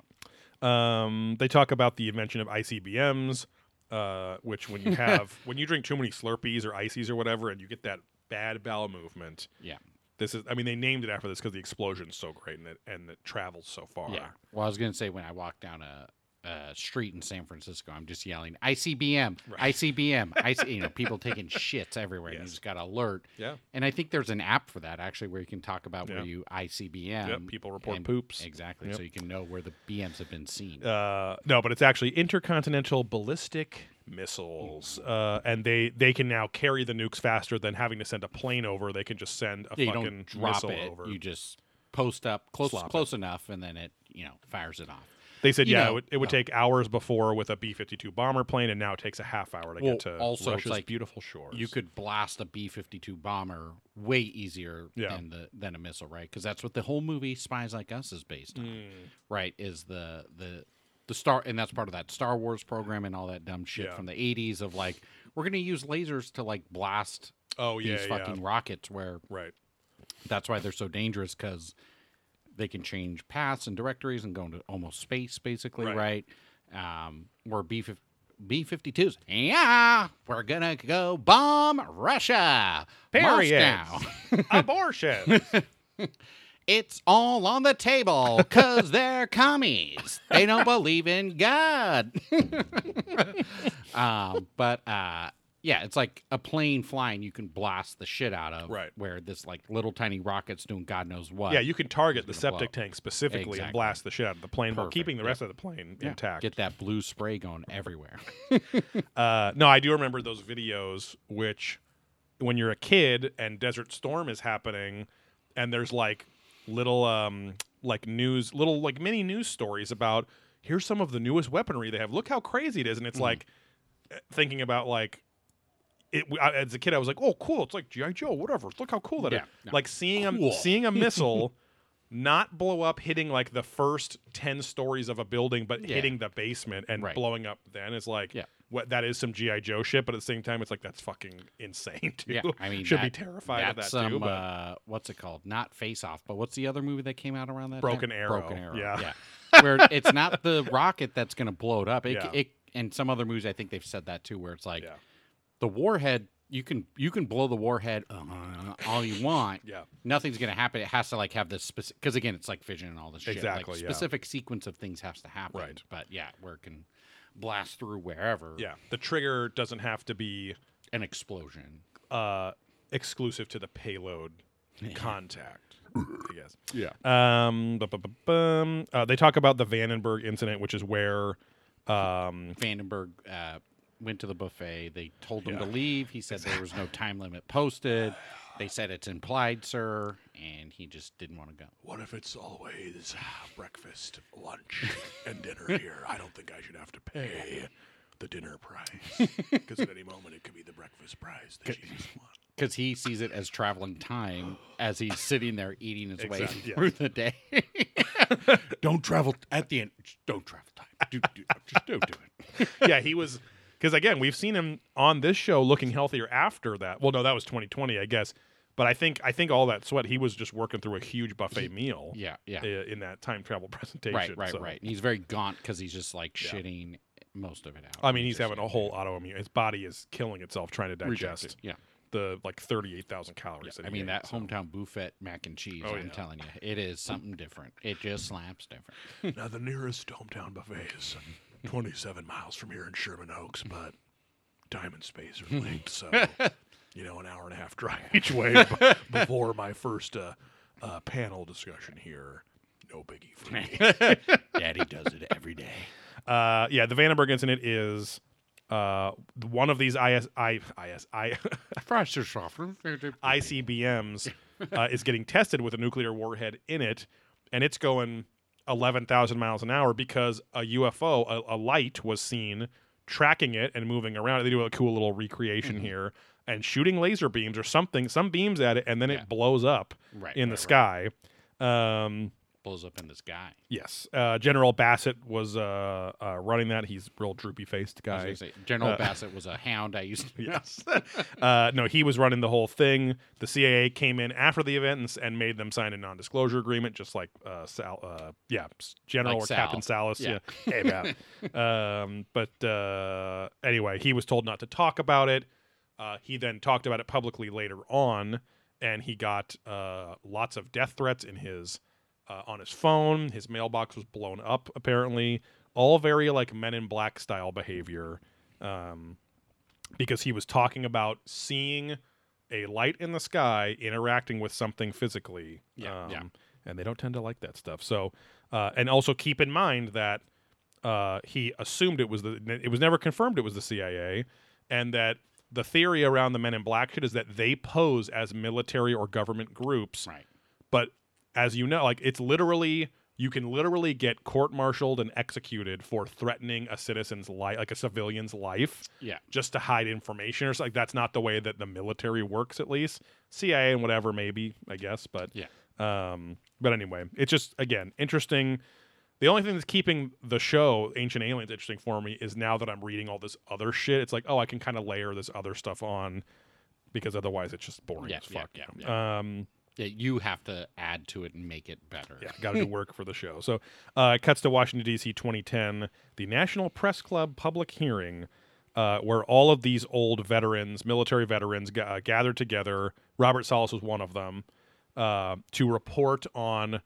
Um, they talk about the invention of ICBMs, uh, which when you have when you drink too many Slurpees or ices or whatever, and you get that bad bowel movement. yeah, This is, I mean, they named it after this because the explosion's so great and it and it travels so far. yeah. Well, I was gonna say when I walked down a uh, street in San Francisco. I'm just yelling ICBM, Right. ICBM, IC, you know, people taking shits everywhere. And you just got to alert. Yeah. And I think there's an app for that actually, where you can talk about Yeah. where you ICBM. Yep, people report and- poops. Exactly. Yep. So you can know where the BMs have been seen. Uh, no, but it's actually intercontinental ballistic missiles, uh, and they they can now carry the nukes faster than having to send a plane over. They can just send a yeah, fucking missile it. over. You just post up close Slop it. close enough, and then it you know fires it off. They said, yeah, know- it would, it would oh. take hours before with a B fifty two bomber plane, and now it takes a half hour to Well, get to also, Russia's like beautiful shores. You could blast a B fifty two bomber way easier Yeah. than the than a missile, right? Because that's what the whole movie Spies Like Us is based on, Mm, right? Is the the the star and that's part of that Star Wars program and all that dumb shit Yeah. from the eighties of like we're gonna use lasers to like blast oh yeah, these yeah, fucking rockets where right. that's why they're so dangerous because they can change paths and directories and go into almost space, basically, Right. right? Um, where B B 52s, yeah, we're gonna go bomb Russia, Period. Abortion. It's all on the table because they're commies. They don't believe in God. um, but uh, yeah, it's like a plane flying you can blast the shit out of. Right. Where this like little tiny rockets doing God knows what. yeah, you can target the blow septic tank specifically and blast the shit out of the plane while Perfect, keeping the yeah. rest of the plane Yeah, intact. Get that blue spray going everywhere. Uh, no, I do remember those videos, which when you're a kid and Desert Storm is happening, and there's like little um like news, little like mini news stories about here's some of the newest weaponry they have. Look how crazy it is, and it's like uh, thinking about like. It, I, as a kid, I was like, "Oh, cool! It's like GI Joe, whatever. Look how cool that is!" Yeah, no. Like seeing a seeing a missile not blow up, hitting like the first ten stories of a building, but Yeah. hitting the basement and Right. blowing up. Then is like, Yeah. what that is some GI Joe shit, but at the same time, it's like that's fucking insane too. Yeah, I mean, should that- be terrified of that that's too. some, But uh, what's it called? Not Face Off, but what's the other movie that came out around that? Broken time? Arrow. Broken Arrow. Yeah. yeah. Where it's not the rocket that's going to blow it up. It, Yeah. it and some other movies, I think they've said that too, where it's like yeah, the warhead. You can you can blow the warhead uh, all you want. yeah, Nothing's going to happen. It has to like have this specific because again, it's like fission and all this shit. Exactly, Like yeah. specific sequence of things has to happen. Right. But yeah, where it can blast through wherever. yeah. The trigger doesn't have to be An explosion. uh, exclusive to the payload contact. I guess. Yeah. Um. Uh, they talk about the Vandenberg incident, which is where um, Vandenberg uh, went to the buffet. They told him to leave. He said there was no time limit posted. They said it's implied, sir, and he just didn't want to go. What if it's always breakfast, lunch, and dinner here? I don't think I should have to pay the dinner price because at any moment it could be the breakfast price that Jesus wants. Because he sees it as traveling time as he's sitting there eating his way Exactly, yeah. through the day. don't travel at the end. Don't travel time. Do, do, just don't do it. yeah, he was because again, we've seen him on this show looking healthier after that. Well, no, that was 2020, I guess. But I think I think all that sweat, he was just working through a huge buffet meal. Yeah, yeah. i- In that time travel presentation, right, right, so- right. And he's very gaunt because he's just like Yeah. shitting most of it out. I mean, he's having a whole autoimmune. His body is killing itself trying to digest rejected. Yeah. the like 38,000 calories. that I mean, ate, that so. hometown buffet mac and cheese, Oh, I'm yeah. telling you, it is something different. It just slaps different. Now, the nearest hometown buffet is 27 miles from here in Sherman Oaks, but time and space are linked, so you know, an hour and a half drive each way b- before my first uh, uh, panel discussion here. No biggie for me. Daddy does it every day. Uh, yeah, the Vandenberg incident is uh, one of these IS, I, IS, I, ICBMs uh, is getting tested with a nuclear warhead in it, and it's going 11,000 miles an hour because a UFO, a, a light, was seen tracking it and moving around. They do a cool little recreation Mm-hmm. here and shooting laser beams or something, some beams at it, and then Yeah. it blows up Right, in right, the sky. Um, Blows up in the sky. yes, uh, General Bassett was uh, uh, running that. He's a real droopy faced guy. say, General Uh, Bassett was a hound I used to Yes. uh, no, he was running the whole thing. The CIA came in after the event and, and made them sign a non-disclosure agreement, just like uh, Sal, uh, yeah, General Like or Sal. Captain Salas. Yeah. Yeah. Um, but uh, anyway, he was told not to talk about it. Uh, he then talked about it publicly later on, and he got uh, lots of death threats in his uh, on his phone. His mailbox was blown up apparently all very like Men in Black style behavior, um, because he was talking about seeing a light in the sky interacting with something physically. Yeah, um, yeah. And they don't tend to like that stuff. So, uh, and also keep in mind that uh, he assumed it was the. It was never confirmed it was the CIA, and that the theory around the Men in Black shit is that they pose as military or government groups Right. but as you know, like it's literally you can literally get court-martialed and executed for threatening a citizen's life, like a civilian's life, Yeah. just to hide information or something. Like that's not the way that the military works, at least CIA and whatever, maybe I guess. But Yeah. um, but anyway, it's just again interesting. The only thing that's keeping the show Ancient Aliens interesting for me is now that I'm reading all this other shit. It's like, oh, I can kind of layer this other stuff on because otherwise it's just boring Yeah, as fuck. yeah, you know? Um, Yeah, you have to add to it and make it better. yeah, got to do work for the show. So uh, it cuts to Washington, D.C., 2010, the National Press Club public hearing, uh, where all of these old veterans, military veterans, ga- uh, gathered together. Robert Salas was one of them uh, to report on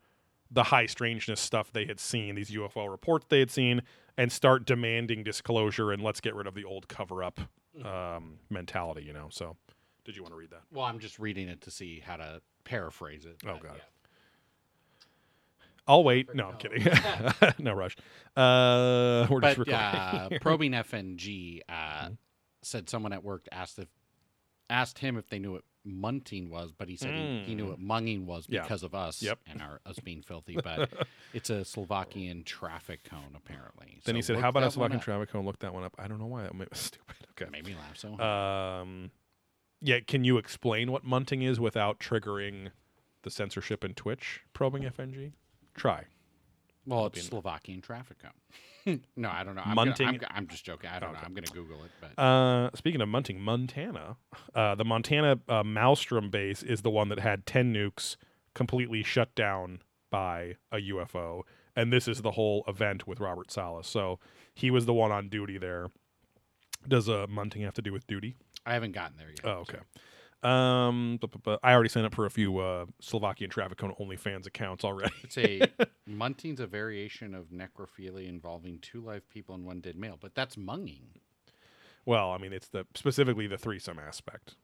the high strangeness stuff they had seen, these UFO reports they had seen, and start demanding disclosure and let's get rid of the old cover up um, mentality, you know. So, did you want to read that? Well, I'm just reading it to see how to paraphrase it. Oh, but God. yeah. I'll wait. No, I'm kidding. no rush. Uh, we're just But recording. uh, probing FNG uh, Mm-hmm. said someone at work asked if asked him if they knew what munting was, but he said he, he knew what munging was Mm. Yeah. because of us Yep. and our us being filthy. But it's a Slovakian traffic cone apparently. Then he said, "How about us one traffic cone? Look that one up." I don't know why that me stupid. Okay. Made me laugh so. hard. Um, yeah. Can you explain what munting is without triggering the censorship in Twitch probing FNG? Try. well, it's Slovakian traffic cone. no, I don't know. I'm, Munting- Gonna, I'm, I'm just joking. I don't know. I'm going to Google it, but Uh, speaking of munting, Montana, uh, the Montana uh, Malmstrom base is the one that had ten nukes completely shut down by a UFO, and this is the whole event with Robert Salas. So he was the one on duty there. Does uh, munting have to do with duty? I haven't gotten there yet. Oh, okay. Um, but, but, but I already signed up for a few uh, Slovakian Traffic Cone OnlyFans accounts already. It's a munting's a variation of necrophilia involving two live people and one dead male, but that's munging, well, I mean, it's the specifically the threesome aspect.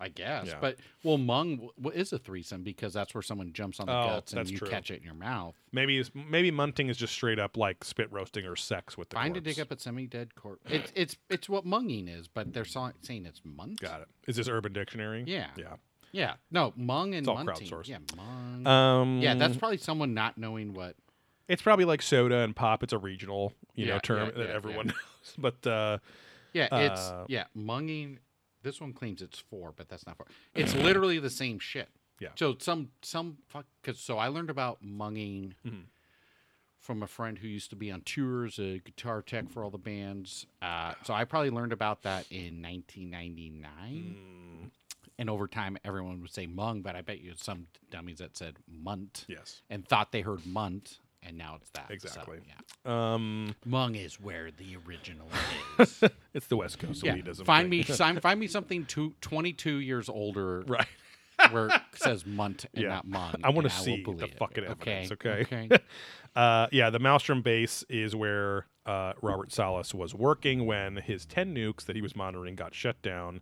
I guess. Yeah. But well, mung is a threesome because that's where someone jumps on the Oh, guts and you true. catch it in your mouth. Maybe it's, maybe munting is just straight up like spit roasting or sex with the Find a corpse. dig up at semi-dead corpse. It's it's it's what munging is, but they're saying it's munt. Got it. Is this Urban Dictionary? Yeah. Yeah. Yeah. No, mung and it's all munting. crowdsourced. Yeah, mung. Um, yeah, that's probably someone not knowing what. it's probably like soda and pop. It's a regional, you know, term yeah, that yeah, everyone yeah. knows. But uh, Yeah, it's Uh, yeah munging. This one claims it's four, but that's not four. It's literally the same shit. Yeah. So some some fuck. Cause so I learned about munging Mhm. from a friend who used to be on tours, a guitar tech for all the bands. Uh, so I probably learned about that in 1999. mm, And over time, everyone would say mung, but I bet you some dummies that said munt yes. and thought they heard munt, and now it's that. So, Exactly. yeah. Um, Mung is where the original is. it's the West Coast yeah. elitism. Find thing. me, find me something two, 22 years older right. where it says munt and Yeah. not mung. I want to see the it. fucking evidence. Okay. Okay. Uh, yeah, the Malmstrom base is where uh, Robert Salas was working when his 10 nukes that he was monitoring got shut down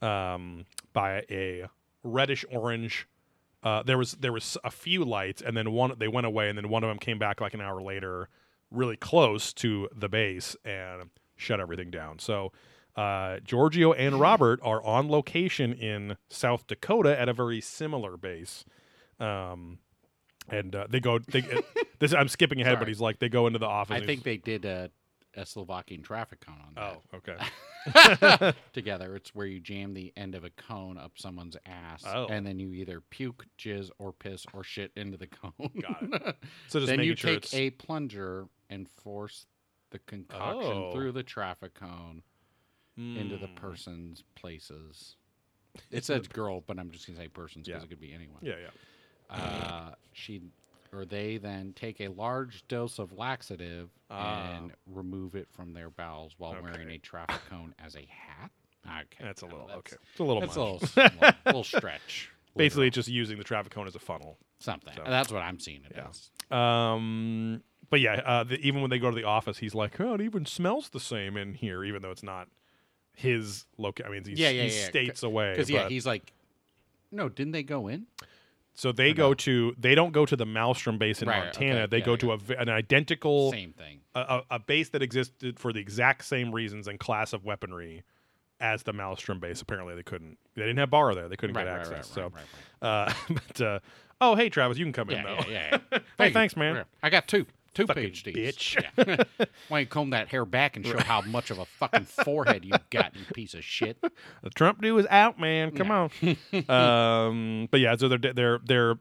um, by a reddish orange. Uh, there was there was a few lights, and then one they went away, and then one of them came back like an hour later, really close to the base and shut everything down. So. Uh, Giorgio and Robert are on location in South Dakota at a very similar base. Um, and uh, they go. They, uh, this I'm skipping ahead, but he's like they go into the office. I think they did a, a Slovakian traffic cone on that. Oh, okay. together. It's where you jam the end of a cone up someone's ass, Oh. and then you either puke, jizz, or piss or shit into the cone. Got it. So just then you sure take it's a plunger and force the concoction Oh. through the traffic cone into the Mm. person's places. It says girl, but I'm just gonna say persons because Yeah. it could be anyone. Yeah, yeah. Uh, she or they then take a large dose of laxative Ah. and remove it from their bowels while wearing a traffic cone as a hat. Okay, That's a little that's- okay. It's a little That's a much. little, little, little stretch. Basically, it's just using the traffic cone as a funnel. something. so- That's what I'm seeing it Yeah. as. Um, but yeah, uh, the, even when they go to the office, he's like, "Oh, it even smells the same in here," even though it's not his location. I mean, he's, Yeah, yeah, he's yeah. states away. Because yeah, he's like, no, didn't they go in? So they go to they don't go to the Malmstrom base in Right, Montana. okay, They yeah, go yeah. to a an identical Same thing. a, a, base that existed for the exact same reasons and class of weaponry as the Malmstrom base. Apparently, they couldn't. They didn't have bar there. They couldn't Right, get right, access. so, uh, but uh, oh, hey, Travis, you can come in though. yeah, yeah. Hey, thanks, man. I got two. Two Fucking PhDs. bitch. Yeah. Why don't you comb that hair back and show how much of a fucking forehead you've got, you piece of shit? The Trump do is out, man. Come on. um, but yeah, so they're they're they're.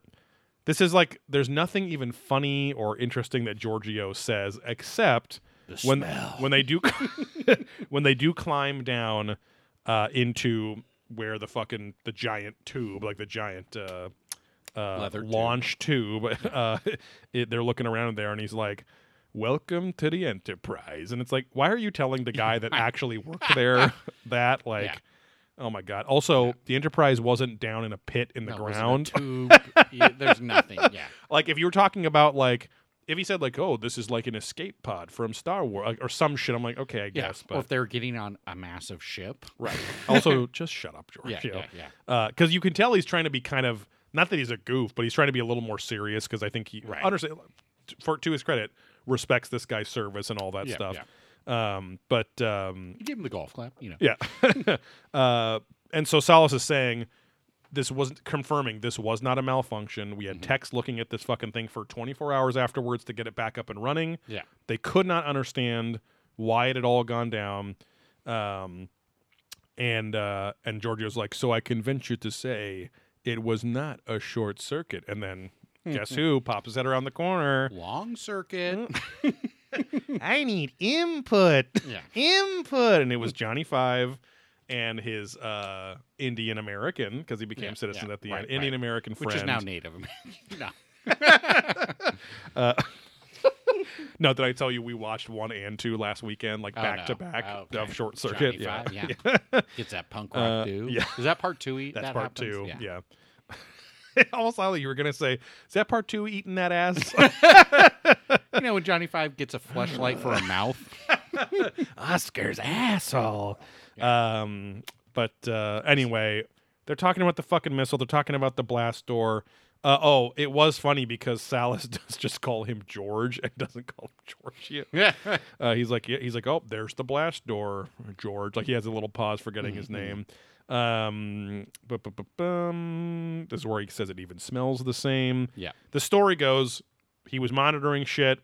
This is like there's nothing even funny or interesting that Giorgio says except The when smell. when they do when they do climb down uh, into where the fucking the giant tube, like the giant uh, uh, launch tube, uh, it, they're looking around there, and he's like. Welcome to the Enterprise, and it's like, why are you telling the guy that actually worked there that? Like, Yeah. oh my god! Also, the Enterprise wasn't down in a pit in the No, it wasn't a ground. tube. Yeah, There's nothing. Yeah. like, if you were talking about like, if he said like, oh, this is like an escape pod from Star Wars like, or some shit, I'm like, okay, I Yeah. guess, but if they're getting on a massive ship. Right. also, just shut up, George. Yeah, yeah, yeah. Because you can tell he's trying to be kind of not that he's a goof, but he's trying to be a little more serious. Because I think he Right. understand for to his credit respects this guy's service and all that Yeah, stuff. Um, but um, You give him the golf clap, you know. yeah. uh, and so Salas is saying this wasn't confirming this was not a malfunction. We had Mm-hmm. techs looking at this fucking thing for 24 hours afterwards to get it back up and running. Yeah. They could not understand why it had all gone down. Um, and uh, and Giorgio's like, so I convince you to say it was not a short circuit. And then hmm. guess who pops his head around the corner? Long circuit. Mm. I need input. Yeah. input. And it was Johnny Five and his uh, Indian American because he became Yeah, citizen yeah, at the right, end. Indian right. American friend. Which is now Native American. no. Uh, No, did I tell you we watched one and two last weekend, like Oh, back no. to back Oh, okay. of Short Circuit? Yeah. Five, yeah. Gets that punk rock Uh, do. yeah. Is that part two? That's that part happens? two. Yeah. Yeah. Almost like you were gonna say, is that part two eating that ass? You know when Johnny Five gets a fleshlight for a mouth? Oscar's asshole. Um, but uh, anyway, they're talking about the fucking missile. They're talking about the blast door. Uh, oh, it was funny because Salas does just call him George and doesn't call him George. Yeah. Uh, he's like, he's like, oh, there's the blast door, George. Like he has a little pause for getting Mm-hmm. his name. Um, this is where he says it even smells the same. Yeah. The story goes, he was monitoring shit.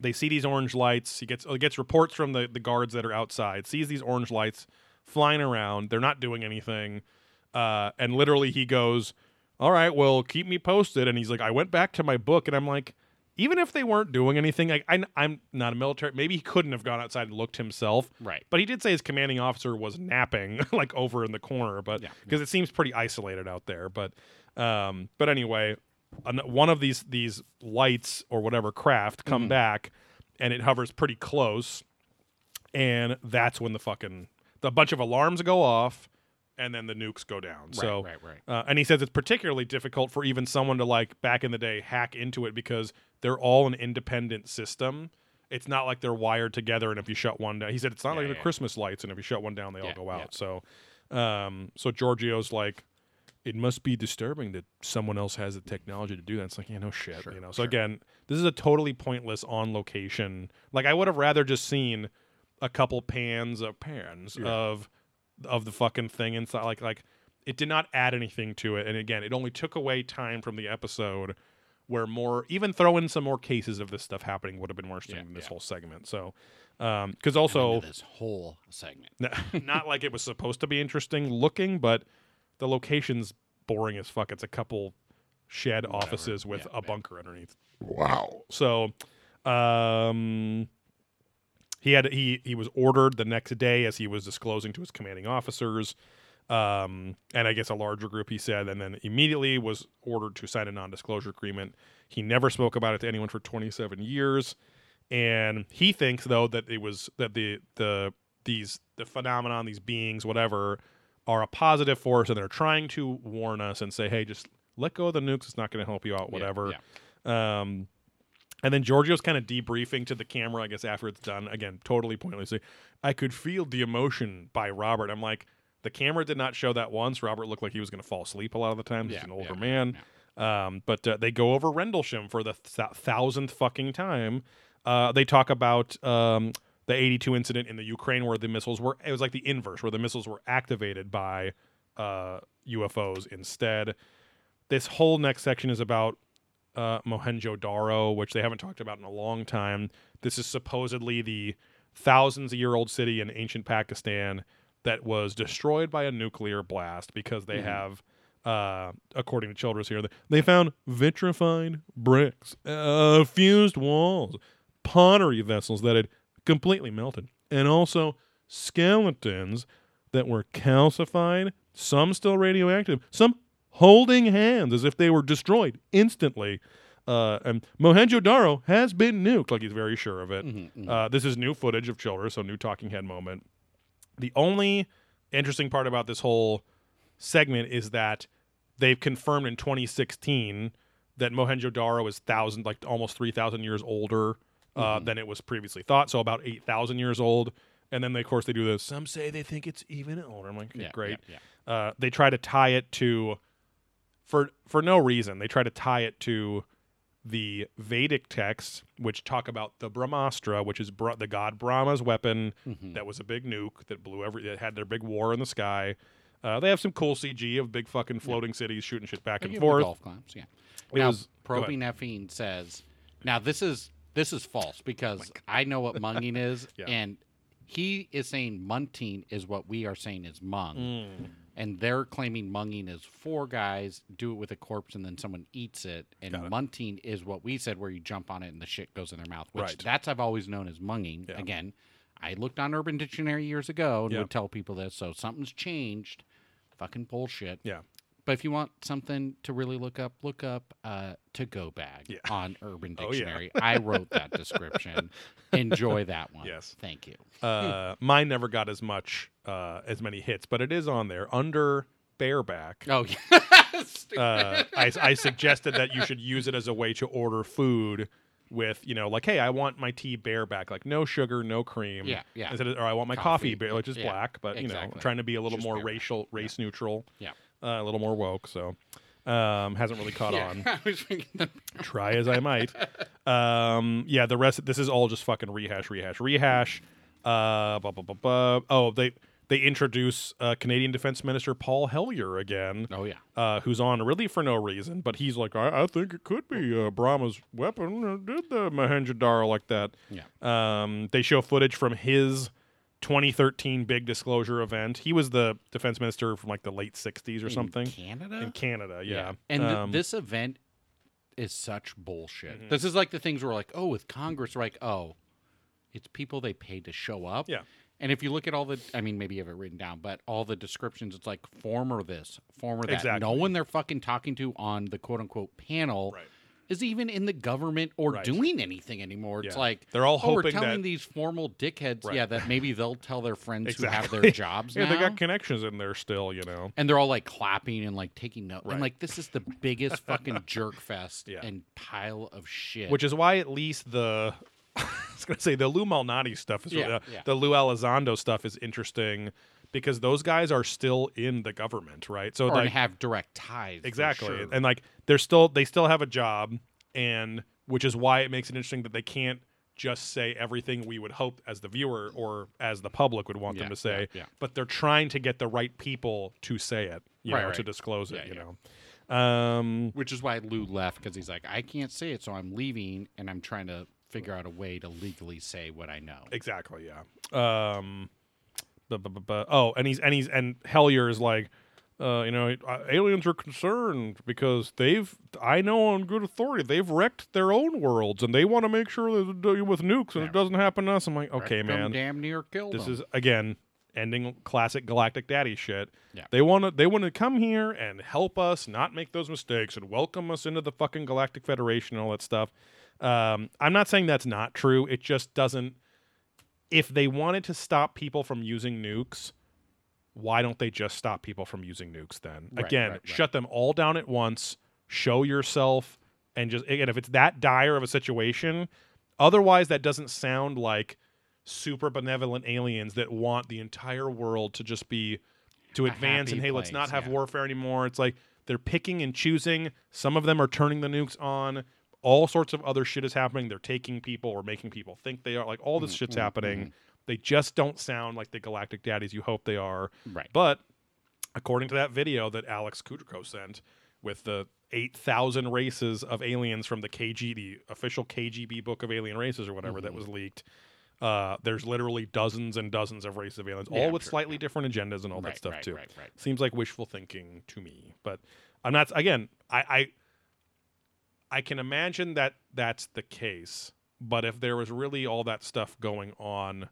They see these orange lights. He gets he gets reports from the the guards that are outside. Sees these orange lights flying around. They're not doing anything. Uh, and literally he goes, "All right, well, keep me posted." And he's like, "I went back to my book, and I'm like." Even if they weren't doing anything, I, I, I'm not a military. Maybe he couldn't have gone outside and looked himself. Right. But he did say his commanding officer was napping, like over in the corner. But Yeah. because it seems pretty isolated out there. But, um, but anyway, one of these these lights or whatever craft come Mm-hmm. back, and it hovers pretty close, and that's when the fucking the bunch of alarms go off, and then the nukes go down. so right, right. uh, and he says it's particularly difficult for even someone to like back in the day hack into it because they're all an independent system. It's not like they're wired together, and if you shut one down, he said it's not Yeah, like the yeah. Christmas lights, and if you shut one down, they all Yeah, go yeah. out. So, um, so Giorgio's like, it must be disturbing that someone else has the technology to do that. It's like, yeah, no shit, Sure, you know. So sure. again, this is a totally pointless on location. Like I would have rather just seen a couple pans of pans of of the fucking thing inside. Like like it did not add anything to it. And again, it only took away time from the episode where more even throw in some more cases of this stuff happening would have been more interesting Yeah, than this yeah. whole segment. So um because also this whole segment. not like it was supposed to be interesting looking, but the location's boring as fuck. It's a couple shed offices with Yeah, a yeah. bunker underneath. Wow. So, um, he had he he was ordered the next day as he was disclosing to his commanding officers, um, and I guess a larger group. He said, and then immediately was ordered to sign a non-disclosure agreement. He never spoke about it to anyone for 27 years, and he thinks though that it was that the the these the phenomenon, these beings, whatever, are a positive force, and they're trying to warn us and say, hey, just let go of the nukes. It's not going to help you out, Yeah, whatever. yeah. Um, And then Giorgio's kind of debriefing to the camera, I guess, after it's done. Again, totally pointlessly. I could feel the emotion by Robert. I'm like, the camera did not show that once. Robert looked like he was going to fall asleep a lot of the time. He's Yeah, an older yeah, man. Um, but uh, they go over Rendlesham for the th- thousandth fucking time. Uh, they talk about um, the 82 incident in the Ukraine where the missiles were, it was like the inverse, where the missiles were activated by uh, UFOs instead. This whole next section is about uh, Mohenjo-Daro, which they haven't talked about in a long time. This is supposedly the thousands of year old city in ancient Pakistan that was destroyed by a nuclear blast because they have, uh, according to Childress here, they found vitrified bricks, uh, fused walls, pottery vessels that had completely melted, and also skeletons that were calcified, some still radioactive, some holding hands as if they were destroyed instantly. Uh, and Mohenjo-Daro has been nuked, like he's very sure of it. Uh, this is new footage of Childress, so new talking head moment. The only interesting part about this whole segment is that they've confirmed in 2016 that Mohenjo-Daro is thousand, like almost 3,000 years older uh, than it was previously thought. So about 8,000 years old. And then, they, of course, they do this. Some say they think it's even older. I'm like, Yeah, great. yeah, yeah. Uh, they try to tie it to, for for no reason, they try to tie it to the Vedic texts, which talk about the Brahmastra, which is Bra- the god Brahma's weapon Mm-hmm. that was a big nuke that blew every that had their big war in the sky. Uh, they have some cool CG of big fucking floating cities shooting shit back and forth. golf claps, yeah. It now, was- Probing FNG says, now this is this is false because I know what munging is, Yeah. and he is saying munting is what we are saying is mung, Mm. And they're claiming munging is four guys do it with a corpse and then someone eats it, and it. munting is what we said where you jump on it and the shit goes in their mouth, which Right. that's I've always known as munging. Yeah. Again, I looked on Urban Dictionary years ago and Yeah. would tell people this, so something's changed. Fucking bullshit. Yeah. But if you want something to really look up, look up uh, to go bag Yeah. on Urban Oh, yeah. Dictionary. I wrote that description. Enjoy that one. Yes. Thank you. Uh, mine never got as much uh, as many hits, but it is on there under bareback. Oh, yes. uh, I, I suggested that you should use it as a way to order food with, you know, like, hey, I want my tea bareback, like no sugar, no cream. Yeah, yeah. Instead of, or I want my coffee, Coffee, bare, which is yeah, black, but you know, trying to be a little Just more bareback. racial, race neutral, yeah. Uh, a little more woke. So, um, hasn't really caught yeah. on. I was thinking that- Try as I might. Um, yeah, the rest. This is all just fucking rehash, rehash, rehash. Uh, blah, blah, blah, blah. Oh, they they introduce uh, Canadian Defense Minister Paul Hellyer again oh, yeah. uh, who's on really for no reason, but he's like, I, I think it could be uh, Brahma's weapon. Did the Mohenjo-Daro like that? Yeah. Um, they show footage from his 2013 big disclosure event. He was the defense minister from like the late 60s or something In Canada? in Canada. Yeah, And th- Um, this event is such bullshit. Mm-hmm. This is like the things where, like, oh, with Congress, we're like, oh, it's people they pay to show up. Yeah. And if you look at all the, I mean, maybe you have it written down, but all the descriptions, it's like former this, former that. Exactly. No one they're fucking talking to on the quote unquote panel Right. Is even in the government or Right. doing anything anymore. It's Yeah. like They're all oh, we're telling that- these formal dickheads, Right. yeah, that maybe they'll tell their friends who have their jobs yeah, now. they got connections in there still, you know. and they're all like clapping and like taking notes. Right. I'm like, this is the biggest fucking jerk fest Yeah. and pile of shit. Which is why at least the I was gonna say the Lou Malnati stuff is Yeah, really, uh, the Lou Elizondo stuff is interesting because those guys are still in the government, right? So or like have direct ties. exactly, sure. and like they're still they still have a job, and which is why it makes it interesting that they can't just say everything we would hope as the viewer or as the public would want Yeah, them to say, yeah, yeah. but they're trying to get the right people to say it, you Right, know, right. to disclose it, you know. Um, Which is why Lou left because he's like, I can't say it, so I'm leaving, and I'm trying to figure out a way to legally say what I know. Exactly. Yeah. Um. Oh, and he's and he's and Hellyer is like, uh, you know, aliens are concerned because they've, I know on good authority, they've wrecked their own worlds and they want to make sure that with nukes and Yeah. it doesn't happen to us. I'm like, okay, Wrecked man, damn near killed this him. is again ending classic galactic daddy shit. Yeah. They want to they want to come here and help us not make those mistakes and welcome us into the fucking galactic federation and all that stuff. Um, I'm not saying that's not true. It just doesn't if they wanted to stop people from using nukes, why don't they just stop people from using nukes then? Right, Again, right, right. shut them all down at once, show yourself and just again, if it's that dire of a situation, otherwise that doesn't sound like super benevolent aliens that want the entire world to just be to advance and hey, let's not have yeah. warfare anymore. It's like they're picking and choosing. Some of them are turning the nukes on. All sorts of other shit is happening. They're taking people or making people think they are. Like all this Mm, shit's mm, happening. They just don't sound like the galactic daddies you hope they are. Right. But according to that video that Alex Kudryko sent with the 8,000 races of aliens from the KG, the official KGB book of alien races or whatever that Mhm. was leaked, uh, there's literally dozens and dozens of races of aliens, Yeah, all I'm with sure, slightly yeah. different agendas and all right, that stuff right, too. Right, right. Seems like wishful thinking to me, but I'm not. Again, I, I I can imagine that that's the case. But if there was really all that stuff going on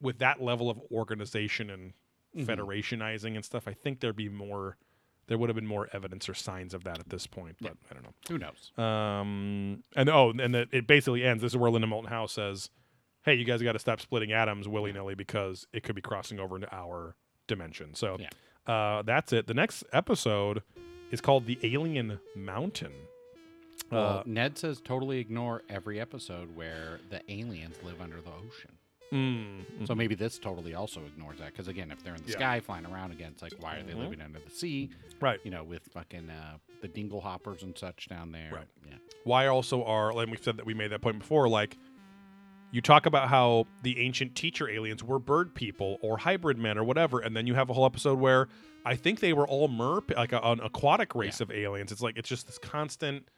with that level of organization and Mhm. federationizing and stuff, I think there'd be more. There would have been more evidence or signs of that at this point, but I don't know. Who knows? Um, and oh, and it, it basically ends. This is where Linda Moulton Howe says, "Hey, you guys got to stop splitting atoms willy nilly because it could be crossing over into our dimension." So, Yeah. uh, that's it. The next episode is called "The Alien Mountain." Well, Uh, Ned says totally ignore every episode where the aliens live under the ocean. mm, So maybe this totally also ignores that because again, if they're in the Yeah. sky flying around again, it's like why are they Mhm. living under the sea? right. You know, with fucking uh, the dingle hoppers and such down there. Right. Yeah. Why also are, and we said that we made that point before, like you talk about how the ancient teacher aliens were bird people or hybrid men or whatever, and then you have a whole episode where I think they were all mer, like a, an aquatic race of aliens. It's like it's just this constant.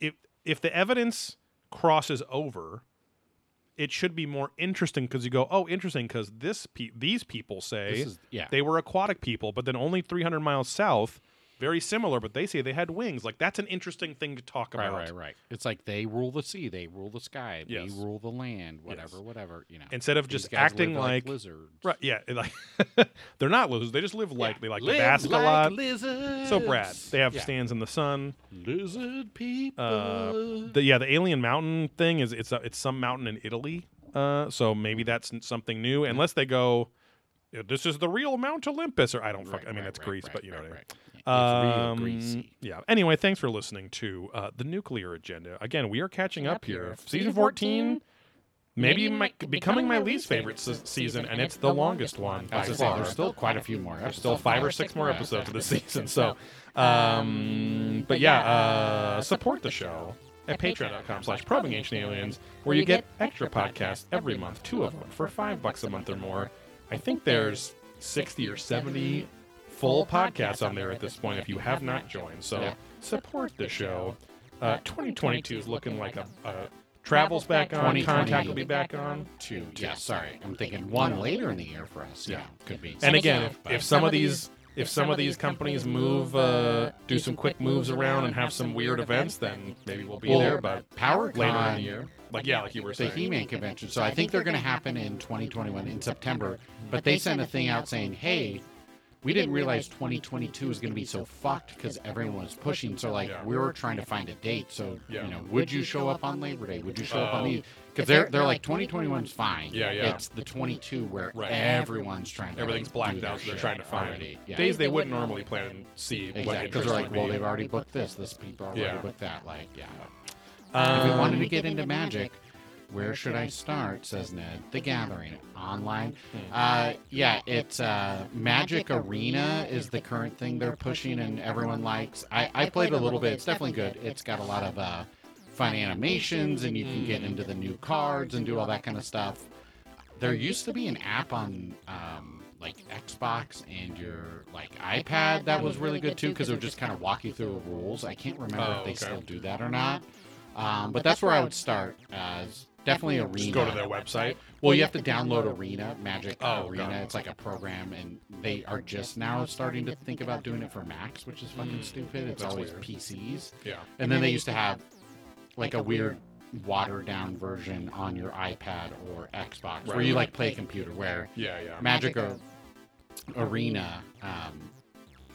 If if the evidence crosses over, it should be more interesting because you go, oh, interesting because this pe- these people say is yeah. they were aquatic people, but then only 300 miles south, very similar, but they say they had wings. Like that's an interesting thing to talk about. right, right. right. It's like they rule the sea, they rule the sky, Yes. they rule the land, whatever, Yes. whatever. You know, Instead of just acting live like, lizards. right, yeah, like they're not lizards. They just live like Yeah. they like Live to bask like a lot. Lizards. So Brad, they have Yeah. stands in the sun. lizard people. Uh, the yeah, the alien mountain thing is it's a, it's some mountain in Italy. Uh, so maybe that's something new. Unless they go, this is the real Mount Olympus, or I don't fuck. I mean, right, that's right, Greece, right, but you know right, what I mean. Right. It's real Um, greasy. Yeah. Anyway, thanks for listening to uh, the nuclear agenda. Again, we are catching up Up here. here. Season Season 14, 14, maybe maybe my, my- becoming my least favorite se- season, and it's the longest one. As I said, far. there's still quite a few more. There's episodes. still five or six more episodes of the season. So, um, but yeah, uh, support the show at patreon.com slash probing ancient aliens, where you get extra podcasts every month, two of them for five bucks a month or more. I think there's 60 or 70 full podcasts on there at this point if you have not joined. So support the show. Uh, 2022 is looking like a, a travels back on, 2020 contact will be back on. Two. Yeah, sorry. I'm thinking one later in the year for us. Yeah. Yeah, could be. And again, if, if some of these if some of these companies move, uh, do some quick moves around and have some weird events, then maybe we'll be Well, there. But Power later in the year, like yeah, like you were the saying, He-Man convention. So I think they're going to happen in 2021 in September. But they sent a thing out saying, "Hey, we didn't realize 2022 was going to be so fucked because everyone was pushing. So like Yeah. we were trying to find a date. So Yeah. you know, would you show up on Labor Day? Would you show up on Oh. these? Because they're they're like 2021's fine. Yeah, yeah. It's the 22 where Right. everyone's trying to everything's blacked do their out, so they're trying to find already. Yeah. days they wouldn't normally plan and see. what Exactly, because they're like, would well, be. they've already booked this. This people already Yeah. booked that. Like, yeah. Um, if we wanted to get into magic, where should I start? Says Ned. The Gathering online. Uh, yeah, it's uh, Magic Arena is the current thing they're pushing and everyone likes. I, I played a little bit. It's definitely good. It's got a lot of uh, fun animations and you can get into the new cards and do all that kind of stuff. There used to be an app on um, like Xbox and your like iPad that was really good too because it would just kind of walk you through the rules. I can't remember Oh, if they okay. still do that or not. Um, but that's where I would start. As definitely Arena. just go to their website. Well, you have to download Arena, Magic Oh, Arena. it. It's like a program, and they are just now starting to think about doing it for Macs, which is fucking Mm, stupid. It's always weird. PCs. Yeah. And then they used to have like a weird watered down version on your iPad or Xbox where you like play a computer where Yeah, yeah. Magic or Arena, um,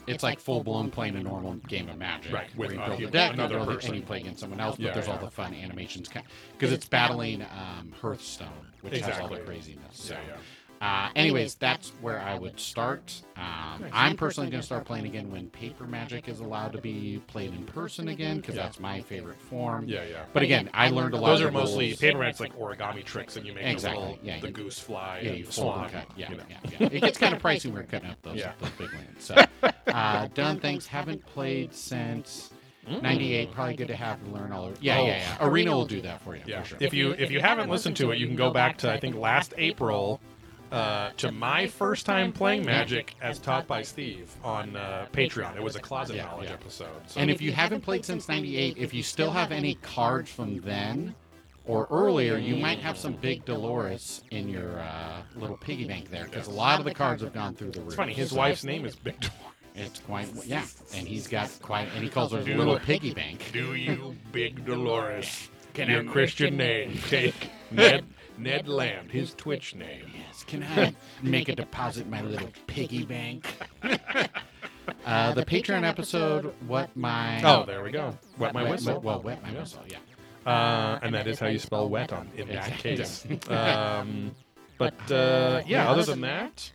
it's like full blown playing a normal game of Magic. Right, with, where you build a human- deck and, another it, person. and you play against someone else, but Yeah, there's all yeah. the fun animations because it's battling um, Hearthstone, which has all the Exactly. craziness. So. Yeah, yeah. Uh, anyways, that's where I would start. Um, I'm personally going to start playing again when Paper Magic is allowed to be played in person again because Yeah. that's my favorite form. Yeah, yeah. But again, I learned a lot. Those of are the mostly rules. paper magic's like origami tricks, and you make Exactly, the little yeah, the you- goose fly Yeah, and you fold swan. and cut. Yeah, you know. yeah, yeah. It gets kind of pricey when we're cutting up those, Yeah. those big lands. So, uh, done. Thanks. Haven't played since Mm. '98. Probably good to have to learn all. Of, yeah, Oh. yeah, yeah. Arena will do that for you. Yeah. For sure. If you if you haven't listened to it, you can go back to I think last April uh, to my first time playing Magic as taught by Steve on uh, Patreon. It was a closet Yeah, knowledge yeah. episode. So And if you haven't played since '98, if you still have any cards from then or earlier, you might have some big Dolores in your uh, little piggy bank there because a lot of the cards have gone through the roof. it's funny, his wife's name is Big Dolores. It's quite yeah, and he's got quite, and he calls her Dude. little piggy bank. Do you, Big Dolores? Can your I- Christian name take Ned Ned Land, his Twitch name? Yes, can I make a deposit in my little piggy bank? uh, the Patreon episode, what my Oh, there we go. Wet my Wet- whistle. Well, wet my Yeah. whistle. Yeah. Uh, and that is how you spell wet on in that Exactly. case. um, but uh, yeah, other than that,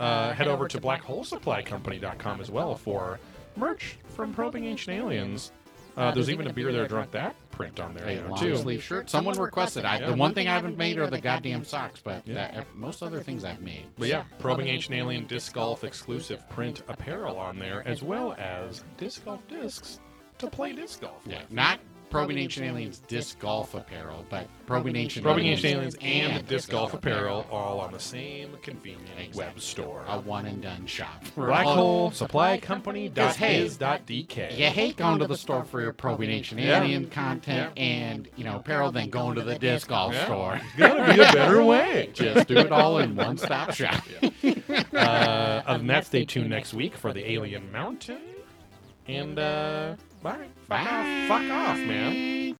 uh, head over to blackholesupplycompany.com as well for merch from Probing Ancient Aliens. Uh, there's even a beer there drunk that print on there A now, long too. sleeve shirt. Someone requested. I, The one thing I haven't made are the goddamn socks, but Yeah. that, most other things I've made. But yeah, Probing Ancient Alien Disc Golf exclusive print apparel on there, as well as disc golf discs to play disc golf. Yeah, not Probing Ancient Aliens disc golf apparel, but Probing Ancient Probing Aliens Ancient Aliens and disc golf apparel all on the same convenient web store. A one and done shop. Black All- Hole Supply Company. Because, hey, DK. You hate going to the store for your Probing Ancient Yeah. Alien content and you know apparel, then going to the disc golf Yeah. store. Gotta be a better way. Just do it all in one stop shop. Uh, other than that, stay tuned next week for the Alien Mountain. And uh, bye. Fuck Bye. Fuck off, man.